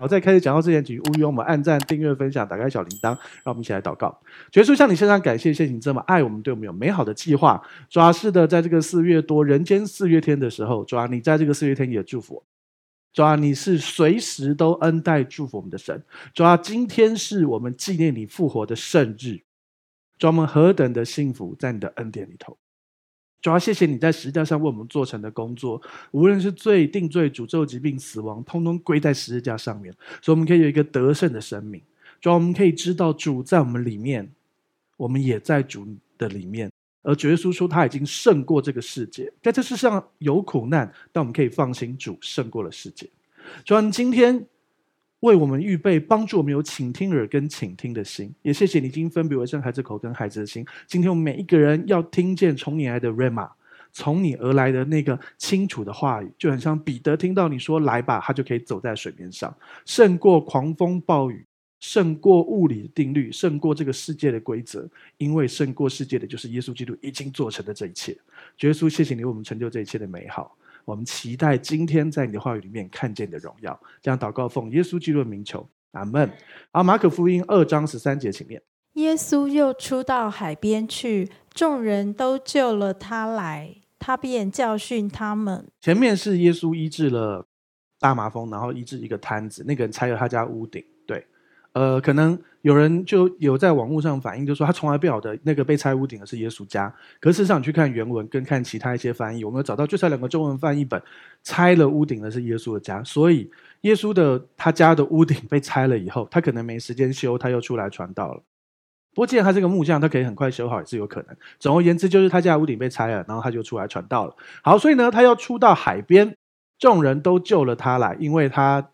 好，在开始讲到之前，请务必我们按赞、订阅、分享、打开小铃铛，让我们一起来祷告。耶稣向你身上感谢，谢谢你这么爱我们，对我们有美好的计划。主啊，是的，在这个四月多人间四月天的时候，主啊，你在这个四月天也祝福我。主啊，你是随时都恩待祝福我们的神。主啊，今天是我们纪念你复活的圣日，主啊，我们何等的幸福，在你的恩典里头。主要谢谢你在十字架上为我们做成的工作，无论是罪、定罪、诅咒、疾病、死亡，通通归在十字架上面，所以我们可以有一个得胜的生命。主要我们可以知道主在我们里面，我们也在主的里面。而主耶稣说他已经胜过这个世界，在这世上有苦难，但我们可以放心，主胜过了世界。主要今天。为我们预备，帮助我们有倾听耳跟倾听的心，也谢谢你已经分别为圣孩子口跟孩子的心。今天我们每一个人要听见从你来的 Rhema，从你而来的那个清楚的话语，就很像彼得听到你说来吧，他就可以走在水面上，胜过狂风暴雨，胜过物理定律，胜过这个世界的规则，因为胜过世界的就是耶稣基督已经做成的这一切。耶稣，谢谢你为我们成就这一切的美好。我们期待今天在你的话语里面看见你的荣耀，这样祷告奉耶稣基督的名求，阿门。好，马可福音二章十三节，请念。耶稣又出到海边去，众人都救了他来，他便教训他们。前面是耶稣医治了大麻风，然后医治一个瘫子，那个人拆了他家屋顶。对，呃，可能。有人就有在网络上反映，就说他从来不晓得那个被拆屋顶的是耶稣家。可是事实上，你去看原文跟看其他一些翻译，我们找到就差两个中文翻译本，拆了屋顶的是耶稣的家。所以耶稣的他家的屋顶被拆了以后，他可能没时间修，他又出来传道了。不过既然他是个木匠，他可以很快修好也是有可能。总而言之，就是他家屋顶被拆了，然后他就出来传道了。好，所以呢，他要出到海边，众人都救了他来，因为他。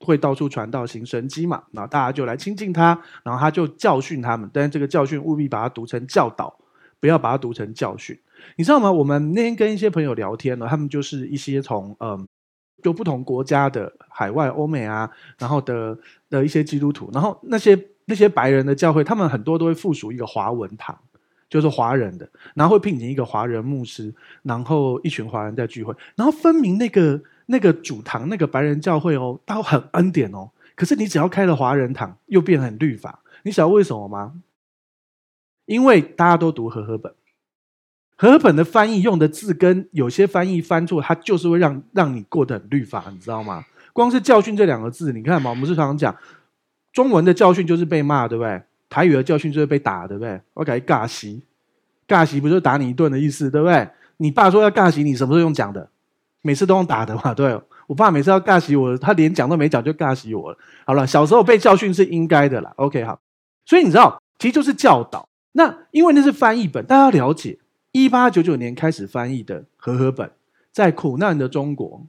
会到处传道行神迹嘛？然后大家就来亲近他，然后他就教训他们。但是这个教训务必把它读成教导，不要把它读成教训。你知道吗？我们那天跟一些朋友聊天呢，他们就是一些从嗯，就不同国家的海外欧美啊，然后的的一些基督徒，然后那些那些白人的教会，他们很多都会附属一个华文堂，就是华人的，然后会聘请一个华人牧师，然后一群华人在聚会，然后分明那个。那个主堂，那个白人教会哦，都很恩典哦。可是你只要开了华人堂，又变很律法。你晓得为什么吗？因为大家都读和合本，和合本的翻译用的字跟有些翻译翻错，它就是会让让你过得很律法，你知道吗？光是教训这两个字，你看嘛，我们是常常讲，中文的教训就是被骂，对不对？台语的教训就是被打，对不对？我改尬席，尬席不就是打你一顿的意思，对不对？你爸说要尬席，你什么时候用讲的？每次都用打的嘛，对，我爸每次要尬袭我，他连讲都没讲就尬袭我了。好了，小时候被教训是应该的啦。OK，好，所以你知道，其实就是教导。那因为那是翻译本，大家要了解，一八九九年开始翻译的和合本，在苦难的中国，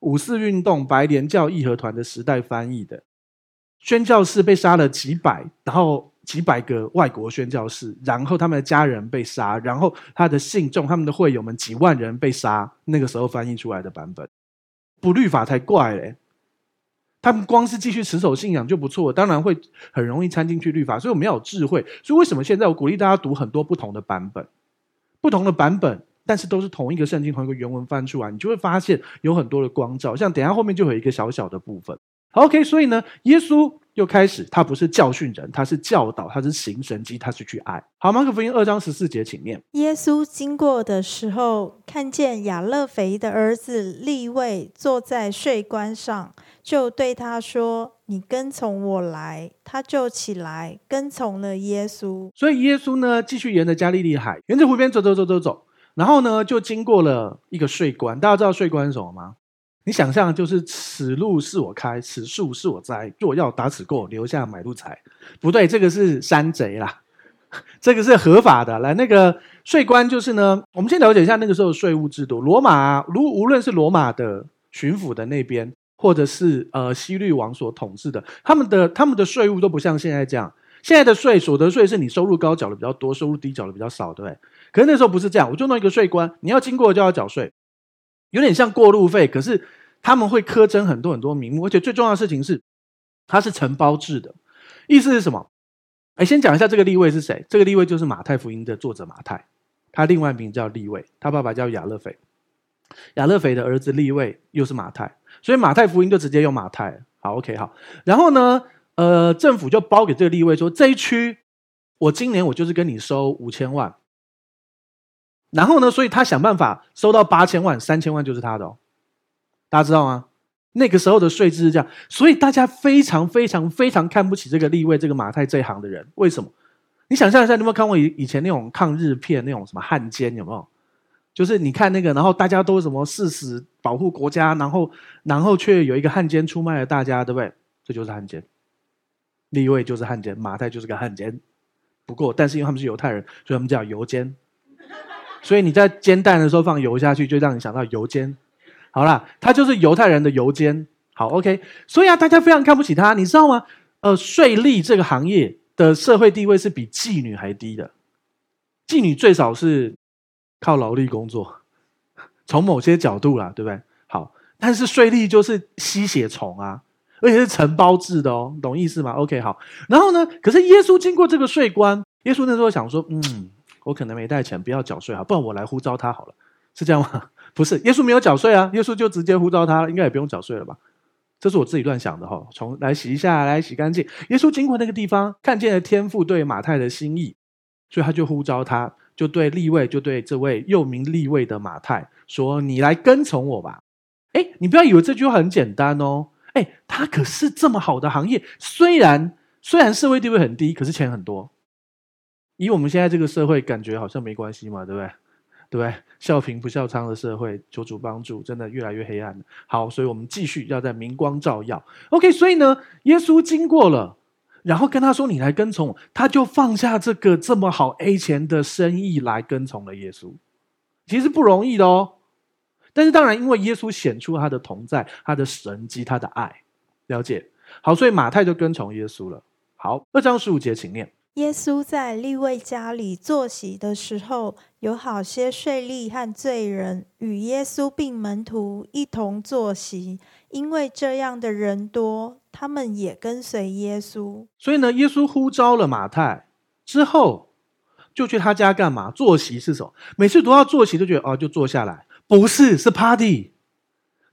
五四运动、白莲教义和团的时代翻译的，宣教士被杀了几百，然后。几百个外国宣教士，然后他们的家人被杀，然后他的信众、他们的会友们几万人被杀。那个时候翻译出来的版本，不律法才怪嘞！他们光是继续持守信仰就不错，当然会很容易掺进去律法。所以我们要有智慧。所以为什么现在我鼓励大家读很多不同的版本，不同的版本，但是都是同一个圣经、同一个原文翻出来，你就会发现有很多的光照。像等下后面就有一个小小的部分。OK，所以呢，耶稣。又开始，他不是教训人，他是教导，他是行神迹，他是去爱。好，马可福音二章十四节，请念。耶稣经过的时候，看见亚勒肥的儿子利未坐在税关上，就对他说：“你跟从我来。”他就起来跟从了耶稣。所以耶稣呢，继续沿着加利利海，沿着湖边走走走走走，然后呢，就经过了一个税关。大家知道税关是什么吗？你想象就是此路是我开，此树是我栽。若要打此过，留下买路财。不对，这个是山贼啦，这个是合法的。来，那个税关就是呢，我们先了解一下那个时候的税务制度。罗马，如无论是罗马的巡抚的那边，或者是呃西律王所统治的，他们的他们的税务都不像现在这样。现在的税，所得税是你收入高缴的比较多，收入低缴的比较少，对不对？可是那时候不是这样，我就弄一个税关，你要经过就要缴税。有点像过路费，可是他们会苛征很多很多名目，而且最重要的事情是，它是承包制的。意思是什么？哎，先讲一下这个利未是谁？这个利未就是马太福音的作者马太，他另外名叫利未，他爸爸叫亚勒斐，亚勒斐的儿子利未又是马太，所以马太福音就直接用马太。好，OK，好。然后呢，呃，政府就包给这个利未说，这一区我今年我就是跟你收五千万。然后呢，所以他想办法收到八千万，三千万就是他的哦。大家知道吗？那个时候的税制是这样，所以大家非常非常非常看不起这个利未这个马太这一行的人。为什么？你想象一下，你有没有看过以以前那种抗日片，那种什么汉奸有没有？就是你看那个，然后大家都什么誓死保护国家，然后然后却有一个汉奸出卖了大家，对不对？这就是汉奸。利未就是汉奸，马太就是个汉奸。不过，但是因为他们是犹太人，所以他们叫油煎。所以你在煎蛋的时候放油下去，就让你想到油煎。好啦，他就是犹太人的犹奸。好，OK。所以啊，大家非常看不起他，你知道吗？呃，税吏这个行业的社会地位是比妓女还低的。妓女最少是靠劳力工作，从某些角度啦，对不对？好，但是税吏就是吸血虫啊，而且是承包制的哦，懂意思吗？OK，好。然后呢，可是耶稣经过这个税关，耶稣那时候想说，嗯。我可能没带钱，不要缴税哈，不然我来呼召他好了，是这样吗？不是，耶稣没有缴税啊，耶稣就直接呼召他，应该也不用缴税了吧？这是我自己乱想的哈。从来洗一下，来洗干净。耶稣经过那个地方，看见了天父对马太的心意，所以他就呼召他，就对立位，就对这位又名立位的马太说：“你来跟从我吧。”哎，你不要以为这句话很简单哦。哎，他可是这么好的行业，虽然虽然社会地位很低，可是钱很多。以我们现在这个社会，感觉好像没关系嘛，对不对？对不对？笑贫不笑娼的社会，求主帮助，真的越来越黑暗。好，所以我们继续要在明光照耀。OK，所以呢，耶稣经过了，然后跟他说：“你来跟从我。”他就放下这个这么好 A 钱的生意来跟从了耶稣。其实不容易的哦。但是当然，因为耶稣显出他的同在、他的神迹、他的爱，了解。好，所以马太就跟从耶稣了。好，二章十五节，请念。耶稣在利未家里坐席的时候，有好些税吏和罪人与耶稣并门徒一同坐席，因为这样的人多，他们也跟随耶稣。所以呢，耶稣呼召了马太之后，就去他家干嘛？坐席是什么？每次读到坐席，都觉得哦，就坐下来，不是，是 party，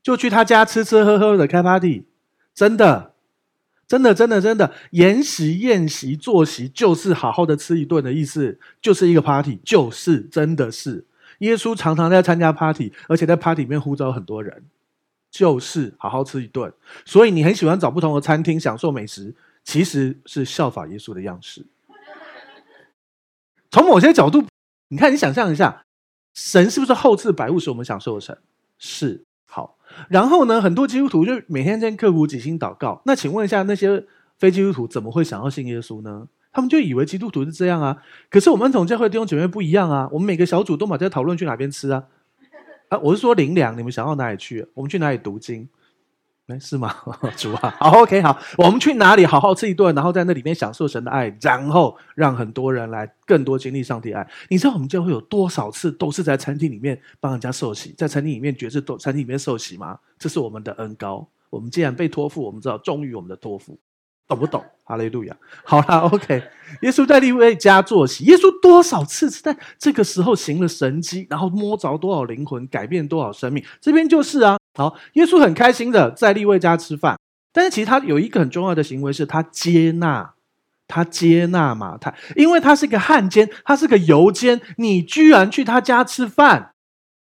就去他家吃吃喝喝的开 party，真的。真的，真的，真的，筵席、宴席、坐席，就是好好的吃一顿的意思，就是一个 party，就是真的是耶稣常常在参加 party，而且在 party 里面呼召很多人，就是好好吃一顿。所以你很喜欢找不同的餐厅享受美食，其实是效法耶稣的样式。从某些角度，你看，你想象一下，神是不是厚赐百物使我们享受的神？是。然后呢，很多基督徒就每天在刻苦己心祷告。那请问一下，那些非基督徒怎么会想要信耶稣呢？他们就以为基督徒是这样啊。可是我们恩宠教会弟兄姐妹不一样啊。我们每个小组都马在讨论去哪边吃啊。啊，我是说灵粮，你们想到哪里去？我们去哪里读经？没事吗？主啊，好，OK，好，我们去哪里好好吃一顿，然后在那里面享受神的爱，然后让很多人来更多经历上帝爱。你知道我们教会有多少次都是在餐厅里面帮人家受洗，在餐厅里面决志，都餐厅里面受洗吗？这是我们的恩膏。我们既然被托付，我们知道忠于我们的托付，懂不懂？哈利路亚。好啦，OK。耶稣在利未家坐席，耶稣多少次是在这个时候行了神迹，然后摸着多少灵魂，改变多少生命？这边就是啊。好，耶稣很开心的在利未家吃饭，但是其实他有一个很重要的行为，是他接纳，他接纳马太，因为他是个汉奸，他是个犹奸，你居然去他家吃饭，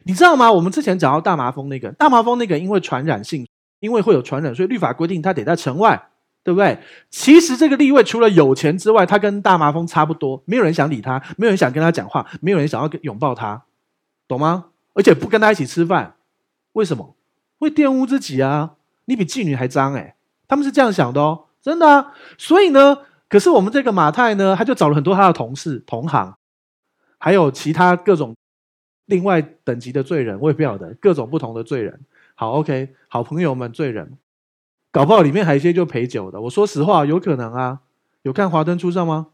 你知道吗？我们之前讲到大麻风那个，大麻风那个因为传染性，因为会有传染，所以律法规定他得在城外，对不对？其实这个利未除了有钱之外，他跟大麻风差不多，没有人想理他，没有人想跟他讲话，没有人想要拥抱他，懂吗？而且不跟他一起吃饭，为什么？会玷污自己啊！你比妓女还脏哎！他们是这样想的哦，真的啊。所以呢，可是我们这个马太呢，他就找了很多他的同事、同行，还有其他各种另外等级的罪人，我也不晓得各种不同的罪人。好，OK，好朋友们，罪人，搞不好里面还有一些就陪酒的。我说实话，有可能啊。有看《华灯初上》吗？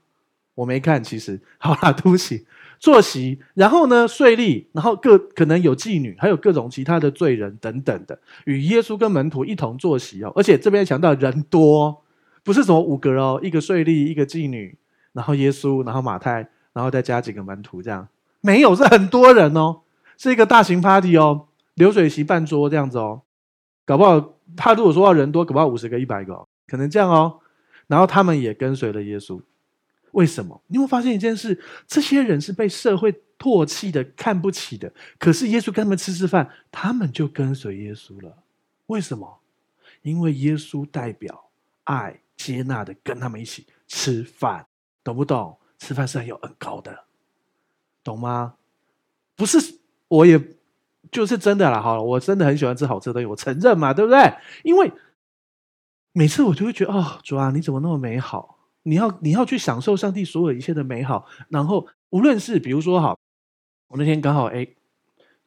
我没看，其实。好啦，对不起。坐席，然后呢，税吏，然后各可能有妓女，还有各种其他的罪人等等的，与耶稣跟门徒一同坐席哦。而且这边强调人多，不是什么五个哦，一个税吏，一个妓女，然后耶稣，然后马太，然后再加几个门徒这样，没有，是很多人哦，是一个大型 party 哦，流水席办桌这样子哦，搞不好他如果说要人多，恐怕五十个、一百个，可能这样哦。然后他们也跟随了耶稣。为什么？你会发现一件事：这些人是被社会唾弃的、看不起的。可是耶稣跟他们吃吃饭，他们就跟随耶稣了。为什么？因为耶稣代表爱、接纳的跟他们一起吃饭，懂不懂？吃饭是很有恩膏的，懂吗？不是，我也就是真的啦。好了，我真的很喜欢吃好吃的东西，我承认嘛，对不对？因为每次我就会觉得，哦，主啊，你怎么那么美好？你要你要去享受上帝所有一切的美好，然后无论是比如说哈，我那天刚好哎，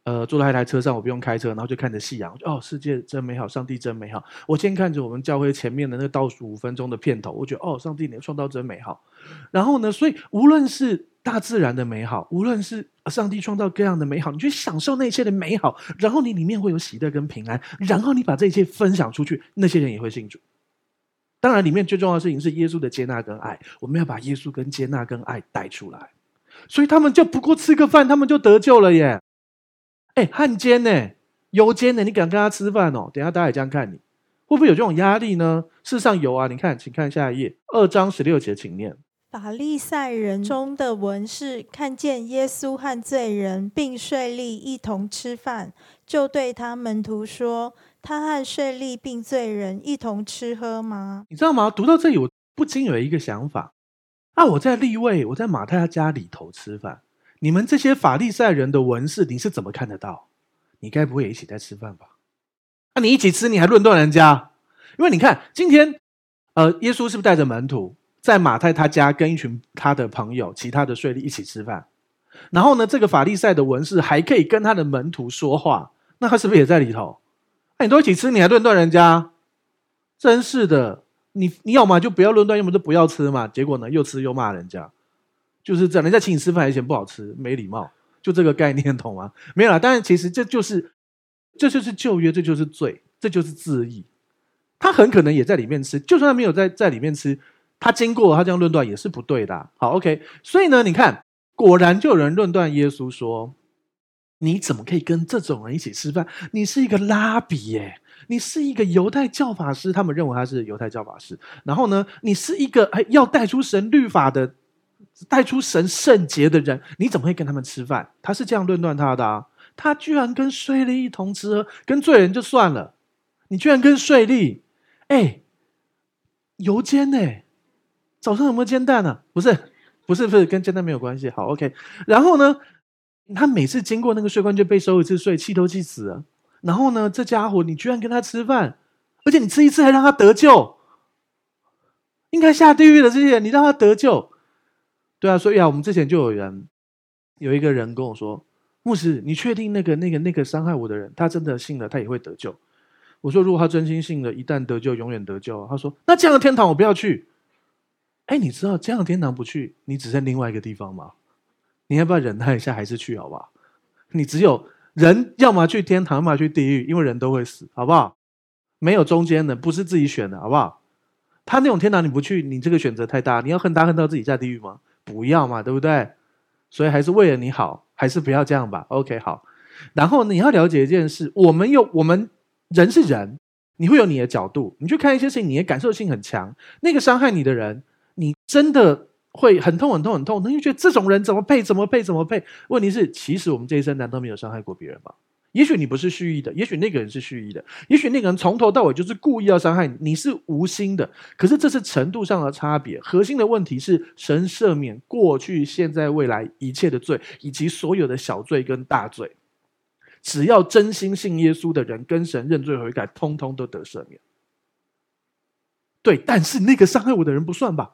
呃，坐在一台车上，我不用开车，然后就看着夕阳，哦，世界真美好，上帝真美好。我先看着我们教会前面的那个倒数五分钟的片头，我觉得哦，上帝你的创造真美好。然后呢，所以无论是大自然的美好，无论是上帝创造各样的美好，你去享受那一切的美好，然后你里面会有喜乐跟平安，然后你把这一切分享出去，那些人也会信主。当然，里面最重要的事情是耶稣的接纳跟爱。我们要把耶稣跟接纳跟爱带出来，所以他们就不过吃个饭，他们就得救了耶！哎，汉奸呢？油煎呢？你敢跟他吃饭哦？等下大家也这样看你，会不会有这种压力呢？事实上有啊！你看，请看下一页，二章十六节，请念。法利赛人中的文士看见耶稣和罪人并税吏一同吃饭，就对他门徒说。他和税吏并罪人一同吃喝吗？你知道吗？读到这里，我不禁有一个想法：啊，我在立位，我在马太家里头吃饭，你们这些法利赛人的文士，你是怎么看得到？你该不会也一起在吃饭吧？那、你一起吃，你还论断人家？因为你看，今天，呃，耶稣是不是带着门徒在马太他家跟一群他的朋友、其他的税吏一起吃饭？然后呢，这个法利赛的文士还可以跟他的门徒说话，那他是不是也在里头？哎你都一起吃，你还论断人家？真是的！你你要么就不要论断，要么就不要吃嘛。结果呢，又吃又骂人家，就是这样。人家请你吃饭还嫌不好吃，没礼貌，就这个概念，懂吗？没有啦。当然，其实这就是这就是旧约，这就是罪，这就是自义。他很可能也在里面吃，就算他没有在在里面吃，他经过他这样论断也是不对的。好，OK。所以呢，你看，果然就有人论断耶稣说。你怎么可以跟这种人一起吃饭？你是一个拉比耶，你是一个犹太教法师，他们认为他是犹太教法师。然后呢，你是一个哎要带出神律法的、带出神圣洁的人，你怎么会跟他们吃饭？他是这样论断他的啊。他居然跟税吏一同吃，跟罪人就算了，你居然跟税吏，哎，油煎呢？早上有没有煎蛋啊？不是，不是，不是，跟煎蛋没有关系。好，OK。然后呢？他每次经过那个税关就被收一次税，气都气死了。然后呢，这家伙你居然跟他吃饭，而且你吃一次还让他得救，应该下地狱的这些人，你让他得救，对啊。所以啊，我们之前就有人有一个人跟我说：“牧师，你确定那个那个那个伤害我的人，他真的信了，他也会得救？”我说：“如果他真心信了，一旦得救，永远得救。”他说：“那这样的天堂我不要去。”哎，你知道这样天堂不去，你只剩另外一个地方吗？你要不要忍耐一下，还是去好不好？你只有人，要么去天堂，要么去地狱，因为人都会死，好不好？没有中间的，不是自己选的，好不好？他那种天堂你不去，你这个选择太大，你要恨他恨到自己下地狱吗？不要嘛，对不对？所以还是为了你好，还是不要这样吧。OK，好。然后你要了解一件事，我们有我们人是人，你会有你的角度，你去看一些事情，你的感受性很强。那个伤害你的人，你真的。会很痛很痛很痛，你就觉得这种人怎么配怎么配怎么配？问题是，其实我们这一生难道没有伤害过别人吗？也许你不是蓄意的，也许那个人是蓄意的，也许那个人从头到尾就是故意要伤害你，你是无心的。可是这是程度上的差别，核心的问题是神赦免过去、现在、未来一切的罪，以及所有的小罪跟大罪。只要真心信耶稣的人，跟神认罪悔改，通通都得赦免。对，但是那个伤害我的人不算吧？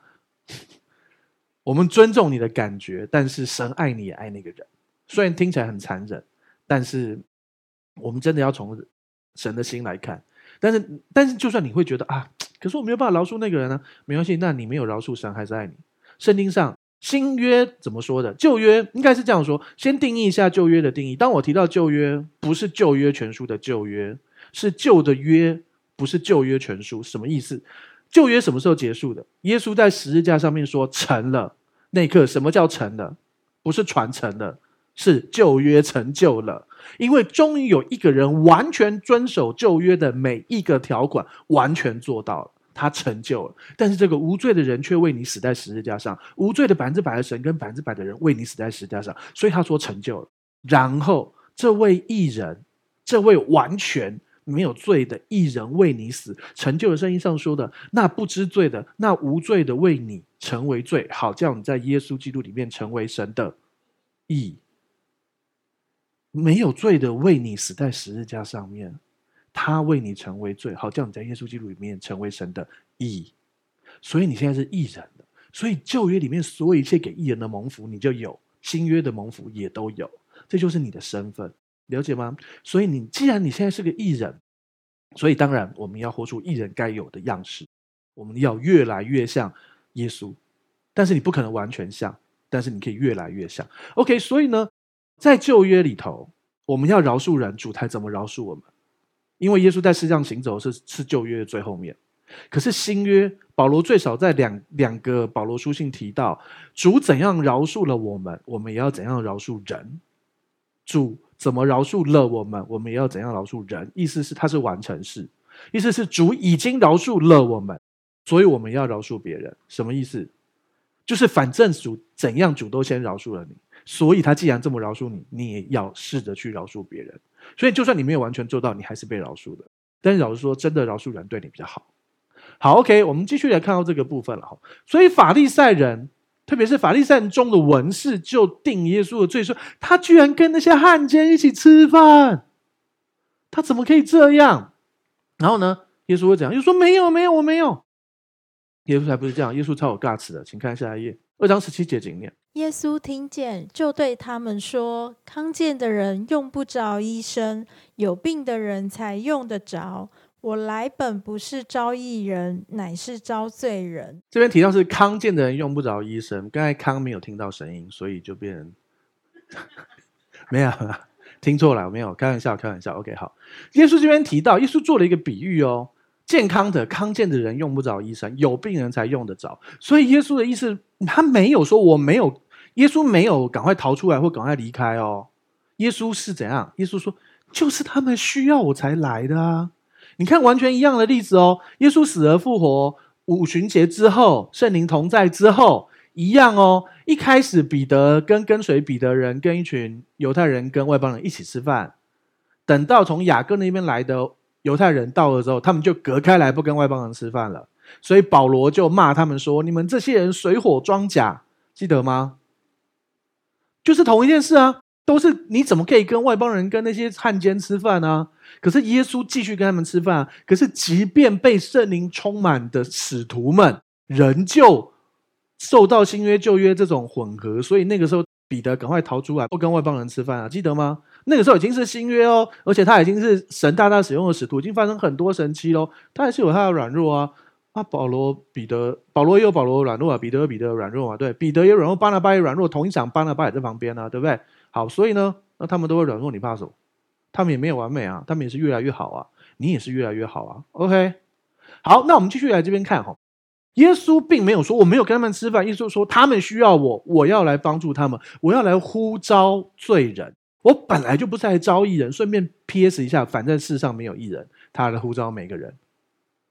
我们尊重你的感觉，但是神爱你也爱那个人。虽然听起来很残忍，但是我们真的要从神的心来看。但是，但是，就算你会觉得啊，可是我没有办法饶恕那个人呢？没关系，那你没有饶恕神，还是爱你。圣经上新约怎么说的？旧约应该是这样说。先定义一下旧约的定义。当我提到旧约，不是旧约全书的旧约，是旧的约，不是旧约全书。什么意思？旧约什么时候结束的？耶稣在十字架上面说成了，那一刻什么叫成了？不是传承了，是旧约成就了。因为终于有一个人完全遵守旧约的每一个条款，完全做到了，他成就了。但是这个无罪的人却为你死在十字架上，无罪的百分之百的神跟百分之百的人为你死在十字架上，所以他说成就了。然后这位义人，这位完全。没有罪的一人为你死，成就了圣经上说的那不知罪的、那无罪的为你成为罪，好叫你在耶稣基督里面成为神的义。没有罪的为你死在十字架上面，他为你成为罪，好叫你在耶稣基督里面成为神的义。所以你现在是义人了，所以旧约里面所有一切给义人的蒙福，你就有；新约的蒙福也都有，这就是你的身份。了解吗？所以你既然你现在是个艺人，所以当然我们要活出艺人该有的样式，我们要越来越像耶稣。但是你不可能完全像，但是你可以越来越像。OK，所以呢，在旧约里头，我们要饶恕人，主才怎么饶恕我们？因为耶稣在世上行走是是旧约的最后面，可是新约保罗最少在两两个保罗书信提到，主怎样饶恕了我们，我们也要怎样饶恕人。主。怎么饶恕了我们，我们也要怎样饶恕人？意思是他是完成式，意思是主已经饶恕了我们，所以我们要饶恕别人。什么意思？就是反正主怎样，主都先饶恕了你，所以他既然这么饶恕你，你也要试着去饶恕别人。所以就算你没有完全做到，你还是被饶恕的。但是老实说，真的饶恕人对你比较好。好，OK，我们继续来看到这个部分了哈。所以法利赛人。特别是法利赛人中的文士就定耶稣的罪，说他居然跟那些汉奸一起吃饭，他怎么可以这样？然后呢，耶稣会怎样？又说没有没有我没有。耶稣才不是这样，耶稣超有尬词的，请看下一页，二章十七节经念。耶稣听见，就对他们说：“康健的人用不着医生，有病的人才用得着。”我来本不是招义人，乃是招罪人。这边提到是康健的人用不着医生，刚才康没有听到声音，所以就变成 没有听错了，没有开玩笑，开玩笑。OK，好。耶稣这边提到，耶稣做了一个比喻哦，健康的康健的人用不着医生，有病人才用得着。所以耶稣的意思，他没有说我没有，耶稣没有赶快逃出来或赶快离开哦。耶稣是怎样？耶稣说，就是他们需要我才来的啊。你看，完全一样的例子哦。耶稣死而复活，五旬节之后，圣灵同在之后，一样哦。一开始，彼得跟跟随彼得人，跟一群犹太人跟外邦人一起吃饭。等到从雅各那边来的犹太人到了之后，他们就隔开来，不跟外邦人吃饭了。所以保罗就骂他们说：“你们这些人水火装甲，记得吗？就是同一件事啊。”都是你怎么可以跟外邦人、跟那些汉奸吃饭呢？可是耶稣继续跟他们吃饭啊。可是即便被圣灵充满的使徒们，仍旧受到新约旧约这种混合。所以那个时候彼得赶快逃出来，不跟外邦人吃饭啊，记得吗？那个时候已经是新约哦，而且他已经是神大大使用的使徒，已经发生很多神迹喽。他还是有他的软弱啊。啊，保罗、彼得，保罗也有保罗软弱啊，彼得有彼得软弱啊，对，彼得也软弱，巴拿巴也软弱，同一场巴拿巴也在旁边啊，对不对？好，所以呢，那他们都会软弱，你怕什么？他们也没有完美啊，他们也是越来越好啊，你也是越来越好啊。OK，好，那我们继续来这边看哈。耶稣并没有说我没有跟他们吃饭，耶稣说他们需要我，我要来帮助他们，我要来呼召罪人。我本来就不是来招义人，顺便 PS 一下，反正世上没有义人，他来呼召每个人。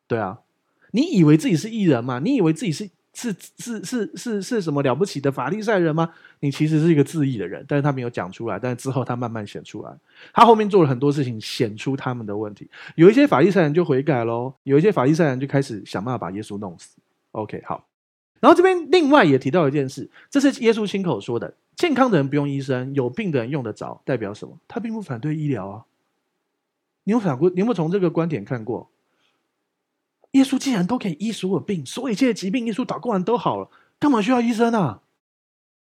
对啊，你以为自己是义人吗？你以为自己是？是是是是是什么了不起的法利赛人吗？你其实是一个自义的人，但是他没有讲出来，但是之后他慢慢显出来，他后面做了很多事情，显出他们的问题。有一些法利赛人就悔改喽，有一些法利赛人就开始想办法把耶稣弄死。OK，好。然后这边另外也提到一件事，这是耶稣亲口说的：健康的人不用医生，有病的人用得着。代表什么？他并不反对医疗啊。你有反过？你有没有从这个观点看过？耶稣既然都可以医所有病，所有一切疾病，耶稣祷告完都好了，干嘛需要医生啊？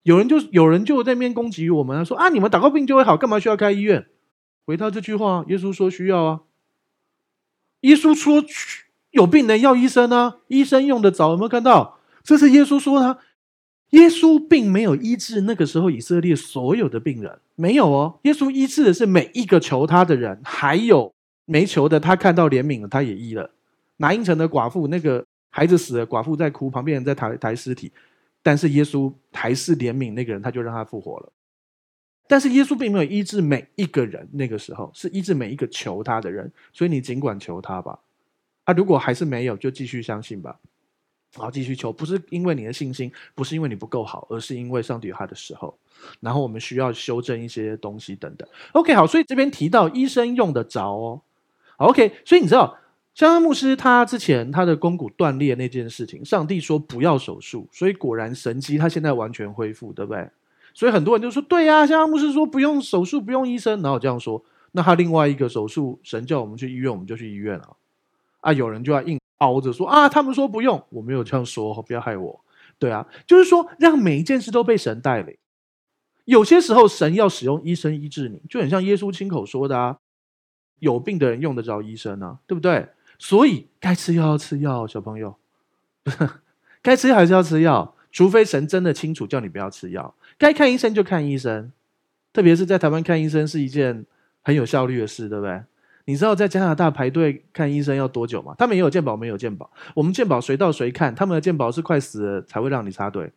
有人就有人就在那边攻击我们，说啊，你们祷告病就会好，干嘛需要开医院？回他这句话，耶稣说需要啊。耶稣说有病人要医生啊，医生用得着，有没有看到？这是耶稣说的。耶稣并没有医治那个时候以色列所有的病人，没有哦。耶稣医治的是每一个求他的人，还有没求的，他看到怜悯了，他也医了。拿因城的寡妇，那个孩子死了，寡妇在哭，旁边人在抬抬尸体，但是耶稣还是怜悯那个人，他就让他复活了。但是耶稣并没有医治每一个人，那个时候是医治每一个求他的人，所以你尽管求他吧。啊，如果还是没有，就继续相信吧。好，继续求，不是因为你的信心，不是因为你不够好，而是因为上帝有他的时候。然后我们需要修正一些东西等等。OK，好，所以这边提到医生用得着哦。OK，所以你知道，香香牧师他之前他的肱骨断裂那件事情，上帝说不要手术，所以果然神迹，他现在完全恢复，对不对？所以很多人就说：“对呀、啊，香香牧师说不用手术，不用医生。”然后这样说，那他另外一个手术，神叫我们去医院，我们就去医院了。啊，有人就要硬熬着说：“啊，他们说不用，我没有这样说，不要害我。”对啊，就是说让每一件事都被神带领。有些时候神要使用医生医治你，就很像耶稣亲口说的啊：“有病的人用得着医生啊，对不对？”所以该吃药要吃药，小朋友，不 是该吃药还是要吃药，除非神真的清楚叫你不要吃药。该看医生就看医生，特别是在台湾看医生是一件很有效率的事，对不对？你知道在加拿大排队看医生要多久吗？他们也有健保，没有健保。我们健保随到随看，他们的健保是快死了才会让你插队，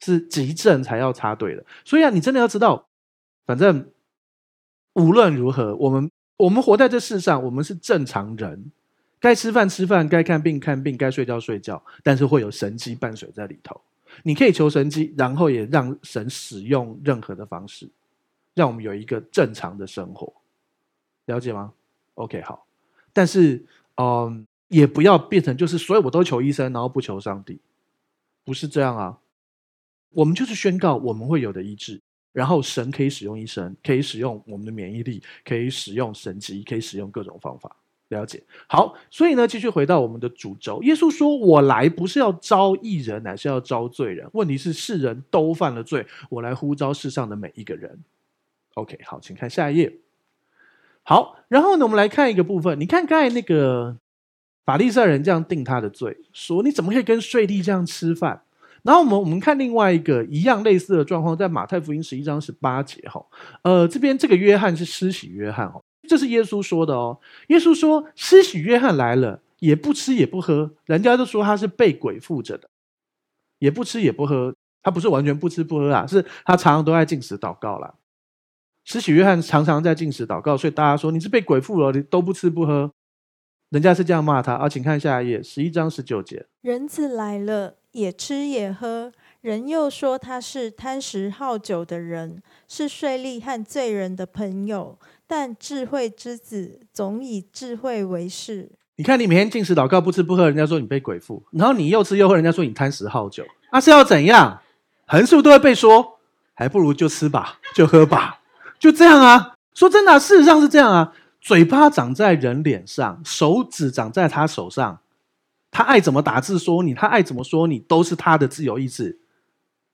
是急症才要插队的。所以啊，你真的要知道，反正无论如何，我们我们活在这世上，我们是正常人，该吃饭吃饭，该看病看病，该睡觉睡觉，但是会有神迹伴随在里头。你可以求神迹，然后也让神使用任何的方式，让我们有一个正常的生活，了解吗？OK，好。但是，嗯，也不要变成就是所有我都求医生，然后不求上帝，不是这样啊。我们就是宣告我们会有的医治，然后神可以使用医生，可以使用我们的免疫力，可以使用神迹，可以使用各种方法。了解，好，所以呢，继续回到我们的主轴。耶稣说：“我来不是要招义人，乃是要招罪人。问题是世人都犯了罪，我来呼召世上的每一个人。” OK，好，请看下一页。好，然后呢，我们来看一个部分。你看刚才那个法利赛人这样定他的罪，说你怎么可以跟税吏这样吃饭？然后我们我们看另外一个一样类似的状况，在马太福音十一章十八节哈，呃，这边这个约翰是施洗约翰哦。这是耶稣说的哦。耶稣说：“施洗约翰来了，也不吃也不喝，人家都说他是被鬼附着的，也不吃也不喝。他不是完全不吃不喝啊，是他常常都在禁食祷告啦。施洗约翰常常在禁食祷告，所以大家说你是被鬼附了，你都不吃不喝，人家是这样骂他。啊，请看下一页，十一章十九节。人子来了，也吃也喝，人又说他是贪食好酒的人，是税吏和罪人的朋友。”但智慧之子总以智慧为事。你看，你每天禁食祷告，不吃不喝，人家说你被鬼附；然后你又吃又喝，人家说你贪食好酒。那、啊、是要怎样？横竖都会被说，还不如就吃吧，就喝吧，就这样啊。说真的、事实上是这样啊。嘴巴长在人脸上，手指长在他手上，他爱怎么打字说你，他爱怎么说你，都是他的自由意志。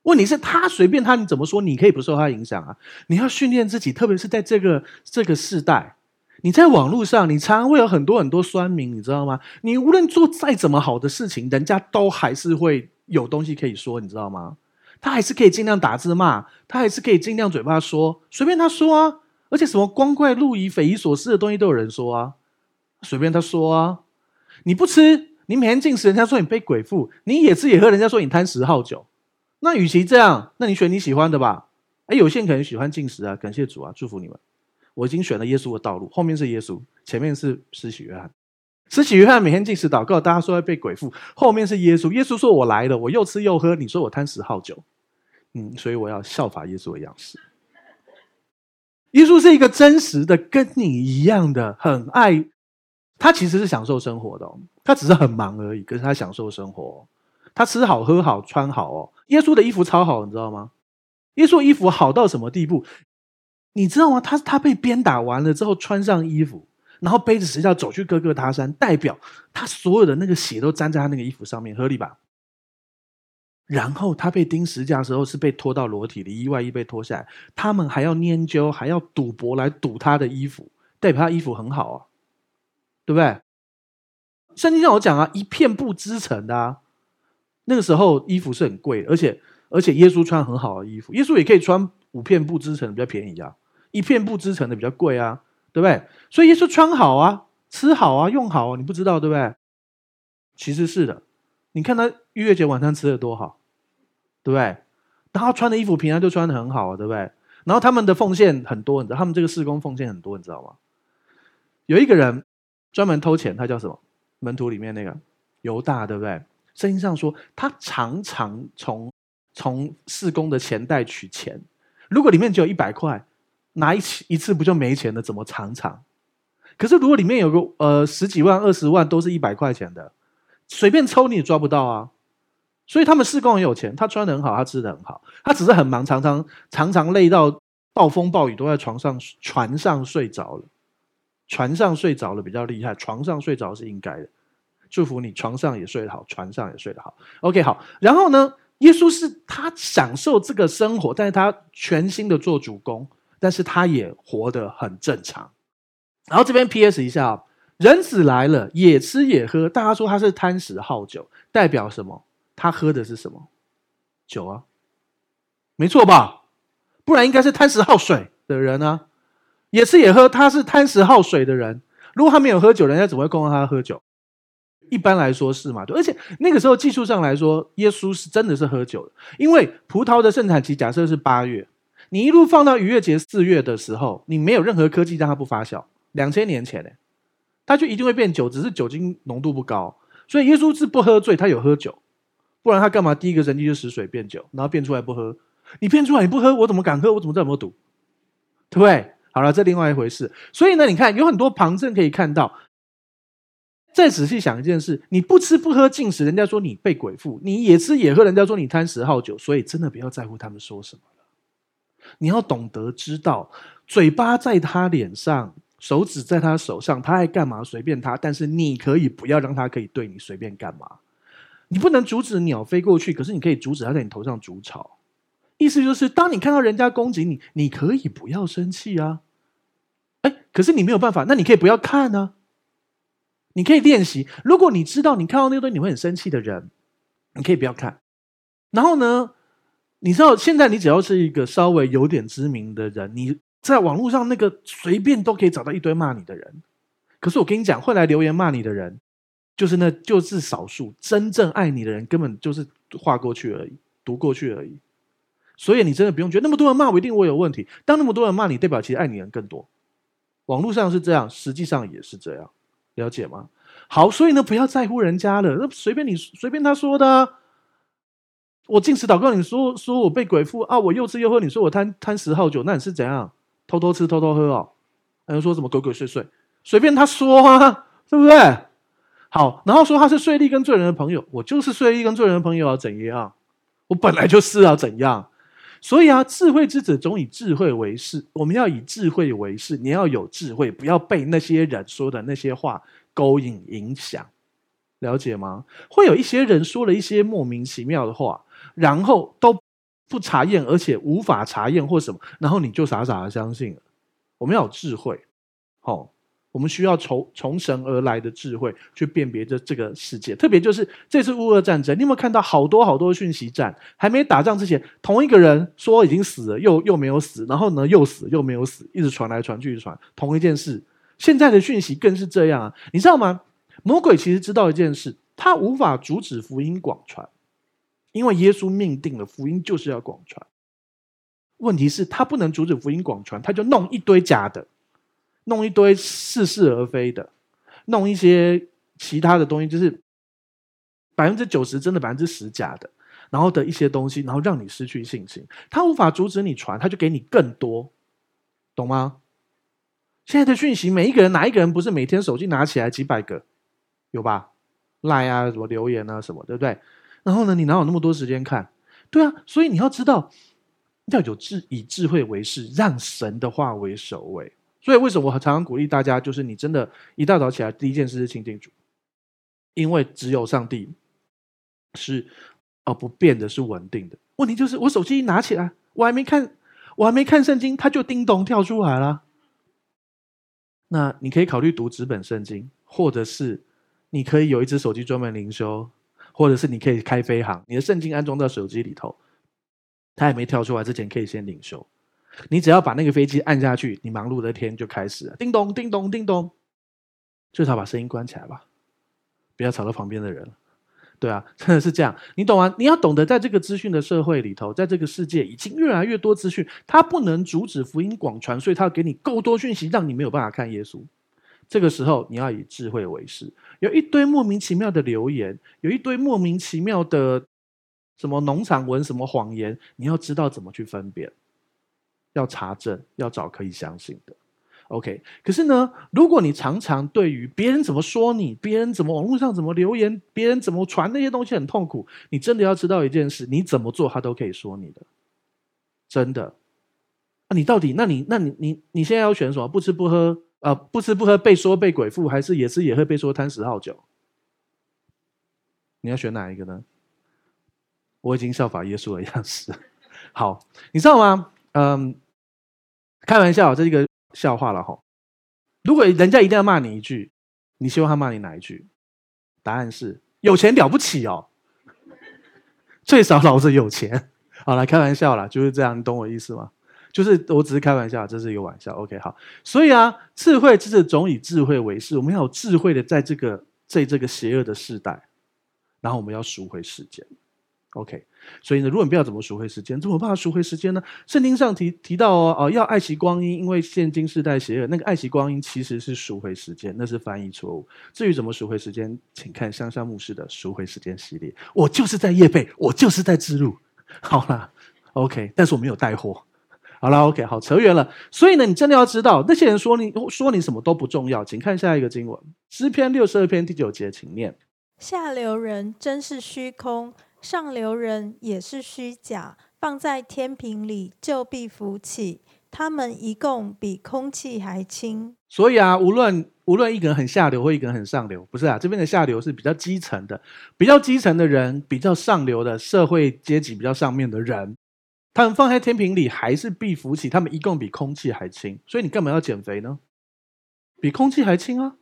问题是，他随便他你怎么说，你可以不受他影响啊！你要训练自己，特别是在这个这个时代，你在网络上，你常常会有很多很多酸民，你知道吗？你无论做再怎么好的事情，人家都还是会有东西可以说，你知道吗？他还是可以尽量打字骂，他还是可以尽量嘴巴说，随便他说啊！而且什么光怪陆离、匪夷所思的东西都有人说啊，随便他说啊！你不吃，你每天禁食，人家说你被鬼附；你也吃也喝，人家说你贪食好酒。那与其这样，那你选你喜欢的吧。哎，有些人可能喜欢禁食啊，感谢主啊，祝福你们。我已经选了耶稣的道路，后面是耶稣，前面是施洗约翰。施洗约翰每天禁食祷告，大家说要被鬼附，后面是耶稣。耶稣说我来了，我又吃又喝，你说我贪食好酒，嗯，所以我要效法耶稣的样式。耶稣是一个真实的，跟你一样的，很爱他，其实是享受生活的，他只是很忙而已，可是他享受生活。他吃好喝好穿好哦，耶稣的衣服超好，你知道吗？耶稣衣服好到什么地步？你知道吗？他他被鞭打完了之后穿上衣服，然后背着十字架走去哥哥他山，代表他所有的那个血都沾在他那个衣服上面，合理吧？然后他被钉十字架的时候是被拖到裸体里衣外衣被脱下来，他们还要研究，还要赌博来赌他的衣服，代表他衣服很好啊，对不对？圣经上我讲啊，一片布织成的啊。那个时候衣服是很贵，而且而且耶稣穿很好的衣服，耶稣也可以穿五片布织成的比较便宜啊，一片布织成的比较贵啊，对不对？所以耶稣穿好啊，吃好啊，用好啊，你不知道对不对？其实是的，你看他逾越节晚餐吃的多好，对不对？然后穿的衣服平常就穿的很好啊，对不对？然后他们的奉献很多，你知道他们这个事工奉献很多，你知道吗？有一个人专门偷钱，他叫什么？门徒里面那个犹大，对不对？圣经上说他常常从从四工的钱袋取钱，如果里面只有一百块，拿一次一次不就没钱了？怎么常常？可是如果里面有个呃十几万、二十万都是一百块钱的，随便抽你也抓不到啊。所以他们四工很有钱，他穿的很好，他吃的很好，他只是很忙，常常常常累到暴风暴雨都在床上船上睡着了，船上睡着了比较厉害，床上睡着是应该的。祝福你，床上也睡得好，船上也睡得好。OK，好。然后呢，耶稣是他享受这个生活，但是他全心的做主工，但是他也活得很正常。然后这边 PS 一下，人子来了，也吃也喝，大家说他是贪食好酒，代表什么？他喝的是什么酒啊？没错吧？不然应该是贪食好水的人啊。也吃也喝，他是贪食好水的人。如果他没有喝酒，人家怎么会供他喝酒？一般来说是嘛？而且那个时候技术上来说，耶稣是真的是喝酒的，因为葡萄的盛产期假设是八月，你一路放到逾越节四月的时候，你没有任何科技让它不发酵。两千年前呢，它就一定会变酒，只是酒精浓度不高。所以耶稣是不喝醉，他有喝酒。不然他干嘛？第一个神迹就使水变酒，然后变出来不喝。你变出来你不喝，我怎么敢喝？我怎么知道有没有毒？对不对？好了，这另外一回事。所以呢，你看有很多旁证可以看到。再仔细想一件事：你不吃不喝禁食，人家说你被鬼附；你也吃也喝，人家说你贪食好酒。所以真的不要在乎他们说什么了。你要懂得知道，嘴巴在他脸上，手指在他手上，他爱干嘛随便他。但是你可以不要让他可以对你随便干嘛。你不能阻止鸟飞过去，可是你可以阻止它在你头上筑巢。意思就是，当你看到人家攻击你，你可以不要生气啊。哎，可是你没有办法，那你可以不要看、啊。你可以练习，如果你知道你看到那个东西你会很生气的人，你可以不要看。然后呢，你知道现在你只要是一个稍微有点知名的人，你在网络上那个随便都可以找到一堆骂你的人。可是我跟你讲，会来留言骂你的人。就是那，就是少数真正爱你的人，根本就是划过去而已，读过去而已。所以你真的不用觉得那么多人骂我，一定我有问题。当那么多人骂你，代表其实爱你的人更多。网络上是这样，实际上也是这样，了解吗？好，所以呢，不要在乎人家了，那随便你随便他说的。我进食祷告，你说说我被鬼附啊，我又吃又喝，你说我贪贪食好酒，那你是怎样？偷偷吃偷偷喝哦？还有说什么鬼鬼祟祟？随便他说啊，对不对？好，然后说他是税吏跟罪人的朋友，我就是税吏跟罪人的朋友啊，怎样？我本来就是啊，怎样？所以啊，智慧之子总以智慧为事，我们要以智慧为事。你要有智慧，不要被那些人说的那些话勾引影响，了解吗？会有一些人说了一些莫名其妙的话，然后都不查验，而且无法查验或什么，然后你就傻傻的相信了。我们要有智慧，好、我们需要从从神而来的智慧去辨别这这个世界，特别就是这次乌俄战争，你有没有看到好多好多讯息战？还没打仗之前，同一个人说已经死了，又又没有死，然后呢又死又没有死，一直传来传去传同一件事。现在的讯息更是这样啊，你知道吗？魔鬼其实知道一件事，他无法阻止福音广传，因为耶稣命定了福音就是要广传。问题是，他不能阻止福音广传，他就弄一堆假的。弄一堆似是而非的，弄一些其他的东西，就是百分之九十真的，百分之十假的，然后的一些东西，然后让你失去信心。他无法阻止你传，他就给你更多，懂吗？现在的讯息，每一个人哪一个人不是每天手机拿起来几百个，有吧赖啊，什么留言啊，什么，对不对？然后呢，你哪有那么多时间看？对啊，所以你要知道，要有智，以智慧为事，让神的话为首位。所以，为什么我常常鼓励大家，就是你真的，一大早起来第一件事是亲近主，因为只有上帝是哦不变的，是稳定的。问题就是，我手机一拿起来，我还没看，我还没看圣经，它就叮咚跳出来了。那你可以考虑读纸本圣经，或者是你可以有一只手机专门灵修，或者是你可以开飞航，你的圣经安装到手机里头，它还没跳出来之前，可以先领修。你只要把那个飞机按下去，你忙碌的天就开始了。叮咚，叮咚，叮咚，最少把声音关起来吧，不要吵到旁边的人，对啊，真的是这样，你懂吗？你要懂得，在这个资讯的社会里头，在这个世界已经越来越多资讯，它不能阻止福音广传，所以它要给你够多讯息，让你没有办法看耶稣。这个时候，你要以智慧为师。有一堆莫名其妙的留言，有一堆莫名其妙的什么农场文、什么谎言，你要知道怎么去分辨，要查证，要找可以相信的。OK，可是呢，如果你常常对于别人怎么说你，别人怎么网络上怎么留言，别人怎么传那些东西很痛苦，你真的要知道一件事：你怎么做，他都可以说你的，真的。啊，你到底？那你，那你，你，你现在要选什么？不吃不喝啊，呃，不吃不喝被说被鬼附，还是也吃也喝被说贪食好酒？你要选哪一个呢？我已经效法耶稣的样式。好，你知道吗？嗯，开玩笑，这是一个。笑话了吼！如果人家一定要骂你一句，你希望他骂你哪一句？答案是有钱了不起哦，最少老子有钱。好了，开玩笑啦，就是这样，你懂我意思吗？就是我只是开玩笑，这是一个玩笑。OK，好。所以啊，智慧就是总以智慧为事，我们要有智慧的在这个在这个邪恶的时代，然后我们要赎回时间。OK。所以呢，如果你不要怎么赎回时间，怎么办赎回时间呢？圣经上提提到哦，哦，要爱惜光阴，因为现今世代邪恶。那个爱惜光阴其实是赎回时间，那是翻译错误。至于怎么赎回时间，请看香香牧师的赎回时间系列。我就是在夜配，我就是在置入。好啦，OK，但是我没有带货。好了，OK，好，扯远了。所以呢，你真的要知道，那些人说你说你什么都不重要，请看下一个经文，诗篇六十二篇第九节，请念：下流人真是虚空。上流人也是虚假，放在天平里就必浮起。他们一共比空气还轻。所以啊，无论无论一个人很下流或一个人很上流，不是啊，这边的下流是比较基层的，比较基层的人，比较上流的社会阶级比较上面的人，他们放在天平里还是必浮起。他们一共比空气还轻。所以你干嘛要减肥呢？比空气还轻啊？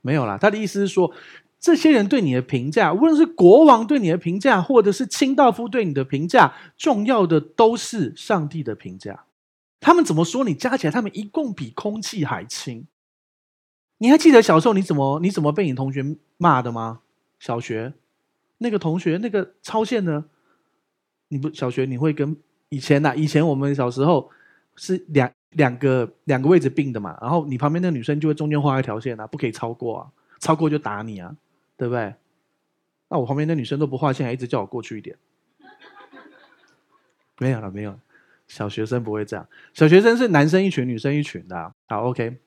没有啦，他的意思是说。这些人对你的评价，无论是国王对你的评价，或者是清道夫对你的评价，重要的都是上帝的评价。他们怎么说你，加起来他们一共比空气还轻。你还记得小时候你怎么你怎么被你同学骂的吗？小学那个同学那个超线呢，你不小学你会跟以前呐、以前我们小时候是两两个两个位置并的嘛，然后你旁边那个女生就会中间画一条线啊，不可以超过啊，超过就打你啊。对不对？那我旁边的女生都不划线，还一直叫我过去一点。没有了，没有。小学生不会这样，小学生是男生一群，女生一群的。好，OK。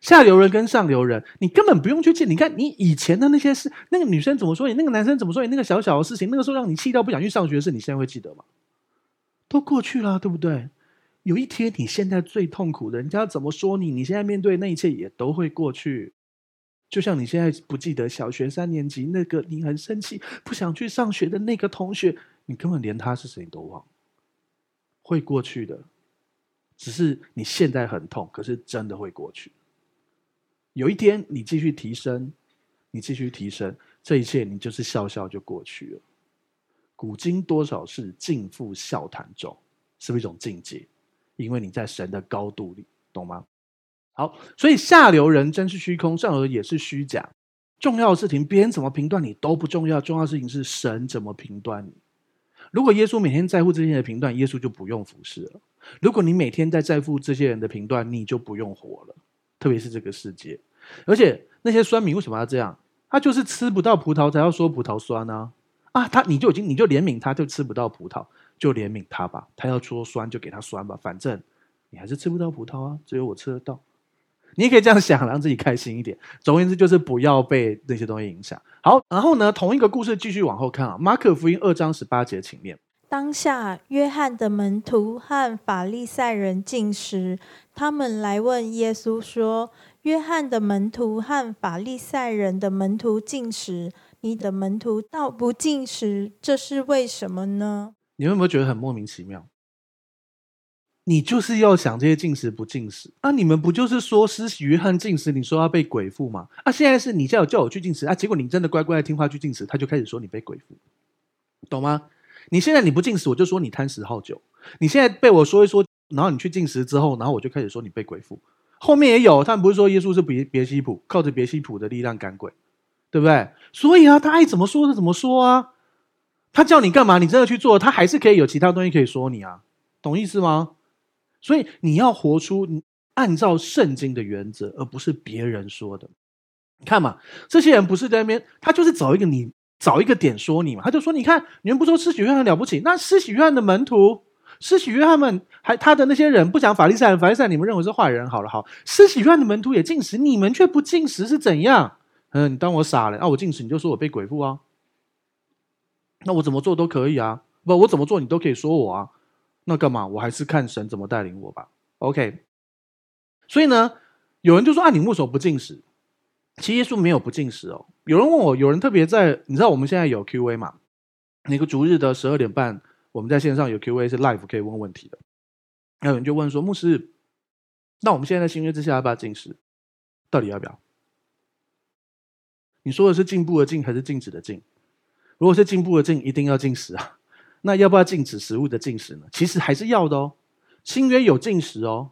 下流人跟上流人，你根本不用去记。你看你以前的那些事，那个女生怎么说你，那个男生怎么说你，那个小小的事情，那个时候让你气到不想去上学的事，你现在会记得吗？都过去了，对不对？有一天你现在最痛苦的，人家怎么说你，你现在面对那一切也都会过去。就像你现在不记得小学三年级那个你很生气不想去上学的那个同学，你根本连他是谁都忘，会过去的，只是你现在很痛，可是真的会过去。有一天你继续提升，你继续提升，这一切你就是笑笑就过去了。古今多少事，尽付笑谈中，是不是一种境界？因为你在神的高度里，懂吗？好，所以下流人真是虚空，上流也是虚假。重要的事情，别人怎么评断你都不重要，重要的事情是神怎么评断你。如果耶稣每天在乎这些人的评断，耶稣就不用服侍了。如果你每天在在乎这些人的评断，你就不用活了。特别是这个世界，而且那些酸民为什么要这样？他就是吃不到葡萄才要说葡萄酸呢？啊？啊，他你就已经你就怜悯他，就吃不到葡萄，就怜悯他吧。他要说酸就给他酸吧，反正你还是吃不到葡萄啊，只有我吃得到。你也可以这样想，让自己开心一点。总而言之，就是不要被那些东西影响。好，然后呢，同一个故事继续往后看啊。马可福音二章十八节，请念。当下，约翰的门徒和法利赛人进食，他们来问耶稣说：“约翰的门徒和法利赛人的门徒进食，你的门徒倒不进食，这是为什么呢？”你有没有觉得很莫名其妙？你就是要想这些禁食不禁食啊？你们不就是说施洗约翰禁食，你说要被鬼附吗？啊，现在是你叫我叫我去禁食啊，结果你真的乖乖的听话去禁食，他就开始说你被鬼附，懂吗？你现在你不进食，我就说你贪食好酒。你现在被我说一说，然后你去进食之后，然后我就开始说你被鬼附。后面也有，他们不是说耶稣是别别西卜，靠着别西卜的力量赶鬼，对不对？所以啊，他爱怎么说就怎么说啊。他叫你干嘛，你真的去做，他还是可以有其他东西可以说你啊，懂意思吗？所以你要活出按照圣经的原则，而不是别人说的。你看嘛，这些人不是在那边，他就是找一个你找一个点说你嘛。他就说：“你看，你们不说施洗约翰了不起？那施洗约翰的门徒，施洗约翰们还他的那些人不讲法利赛人，法利赛你们认为是坏人。好了，好，施洗约翰的门徒也进食，你们却不进食是怎样？嗯，你当我傻了？啊，我进食你就说我被鬼附啊？那我怎么做都可以啊？不，我怎么做你都可以说我啊？那干嘛？我还是看神怎么带领我吧。OK。所以呢，有人就说：啊，你为什么不进食？其实耶稣没有不进食哦。有人问我，有人特别在，你知道我们现在有 Q&A 嘛？那个逐日的十二点半，我们在线上有 Q&A 是 live 可以问问题的。有人就问说：牧师，那我们现在在新约之下要不要进食？到底要不要？你说的是进步的进还是禁止的禁？如果是进步的进，一定要进食啊。那要不要禁止食物的禁食呢？其实还是要的哦。新约有禁食哦。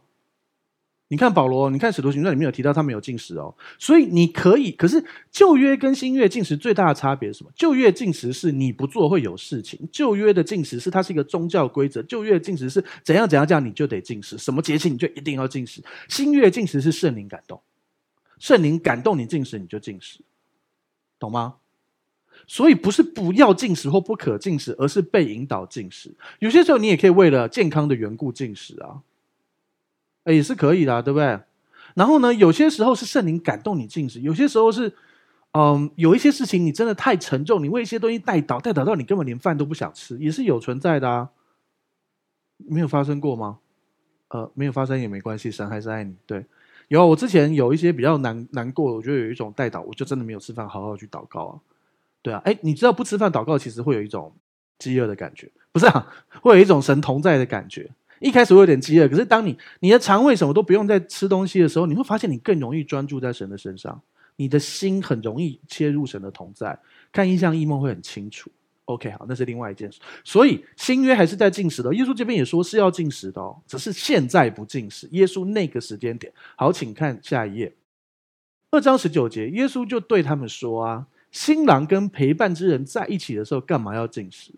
你看保罗，你看使徒行传里面有提到他们有禁食哦，所以你可以。可是旧约跟新约禁食最大的差别是什么？旧约禁食是你不做会有事情，旧约的禁食是它是一个宗教规则。旧约禁食是怎样怎样这样你就得禁食，什么节气你就一定要禁食。新约禁食是圣灵感动，圣灵感动你禁食你就禁食，懂吗？所以不是不要进食或不可进食，而是被引导进食。有些时候你也可以为了健康的缘故进食啊。也是可以的，对不对？然后呢，有些时候是圣灵感动你进食，有些时候是，嗯，有一些事情你真的太沉重，你为一些东西代祷，代祷到你根本连饭都不想吃，也是有存在的啊。没有发生过吗？呃，没有发生也没关系，神还是爱你。对，有，我之前有一些比较难难过，我觉得有一种代祷，我就真的没有吃饭，好好去祷告啊。对啊，哎，你知道不吃饭祷告，其实会有一种饥饿的感觉，不是啊？会有一种神同在的感觉。一开始会有点饥饿，可是当你你的肠胃什么都不用再吃东西的时候，你会发现你更容易专注在神的身上，你的心很容易切入神的同在，看异象异梦会很清楚。OK，好，那是另外一件事。所以新约还是在禁食的，耶稣这边也说是要禁食的哦，只是现在不禁食。耶稣那个时间点，好，请看下一页，二章十九节，耶稣就对他们说啊，新郎跟陪伴之人在一起的时候，干嘛要进食？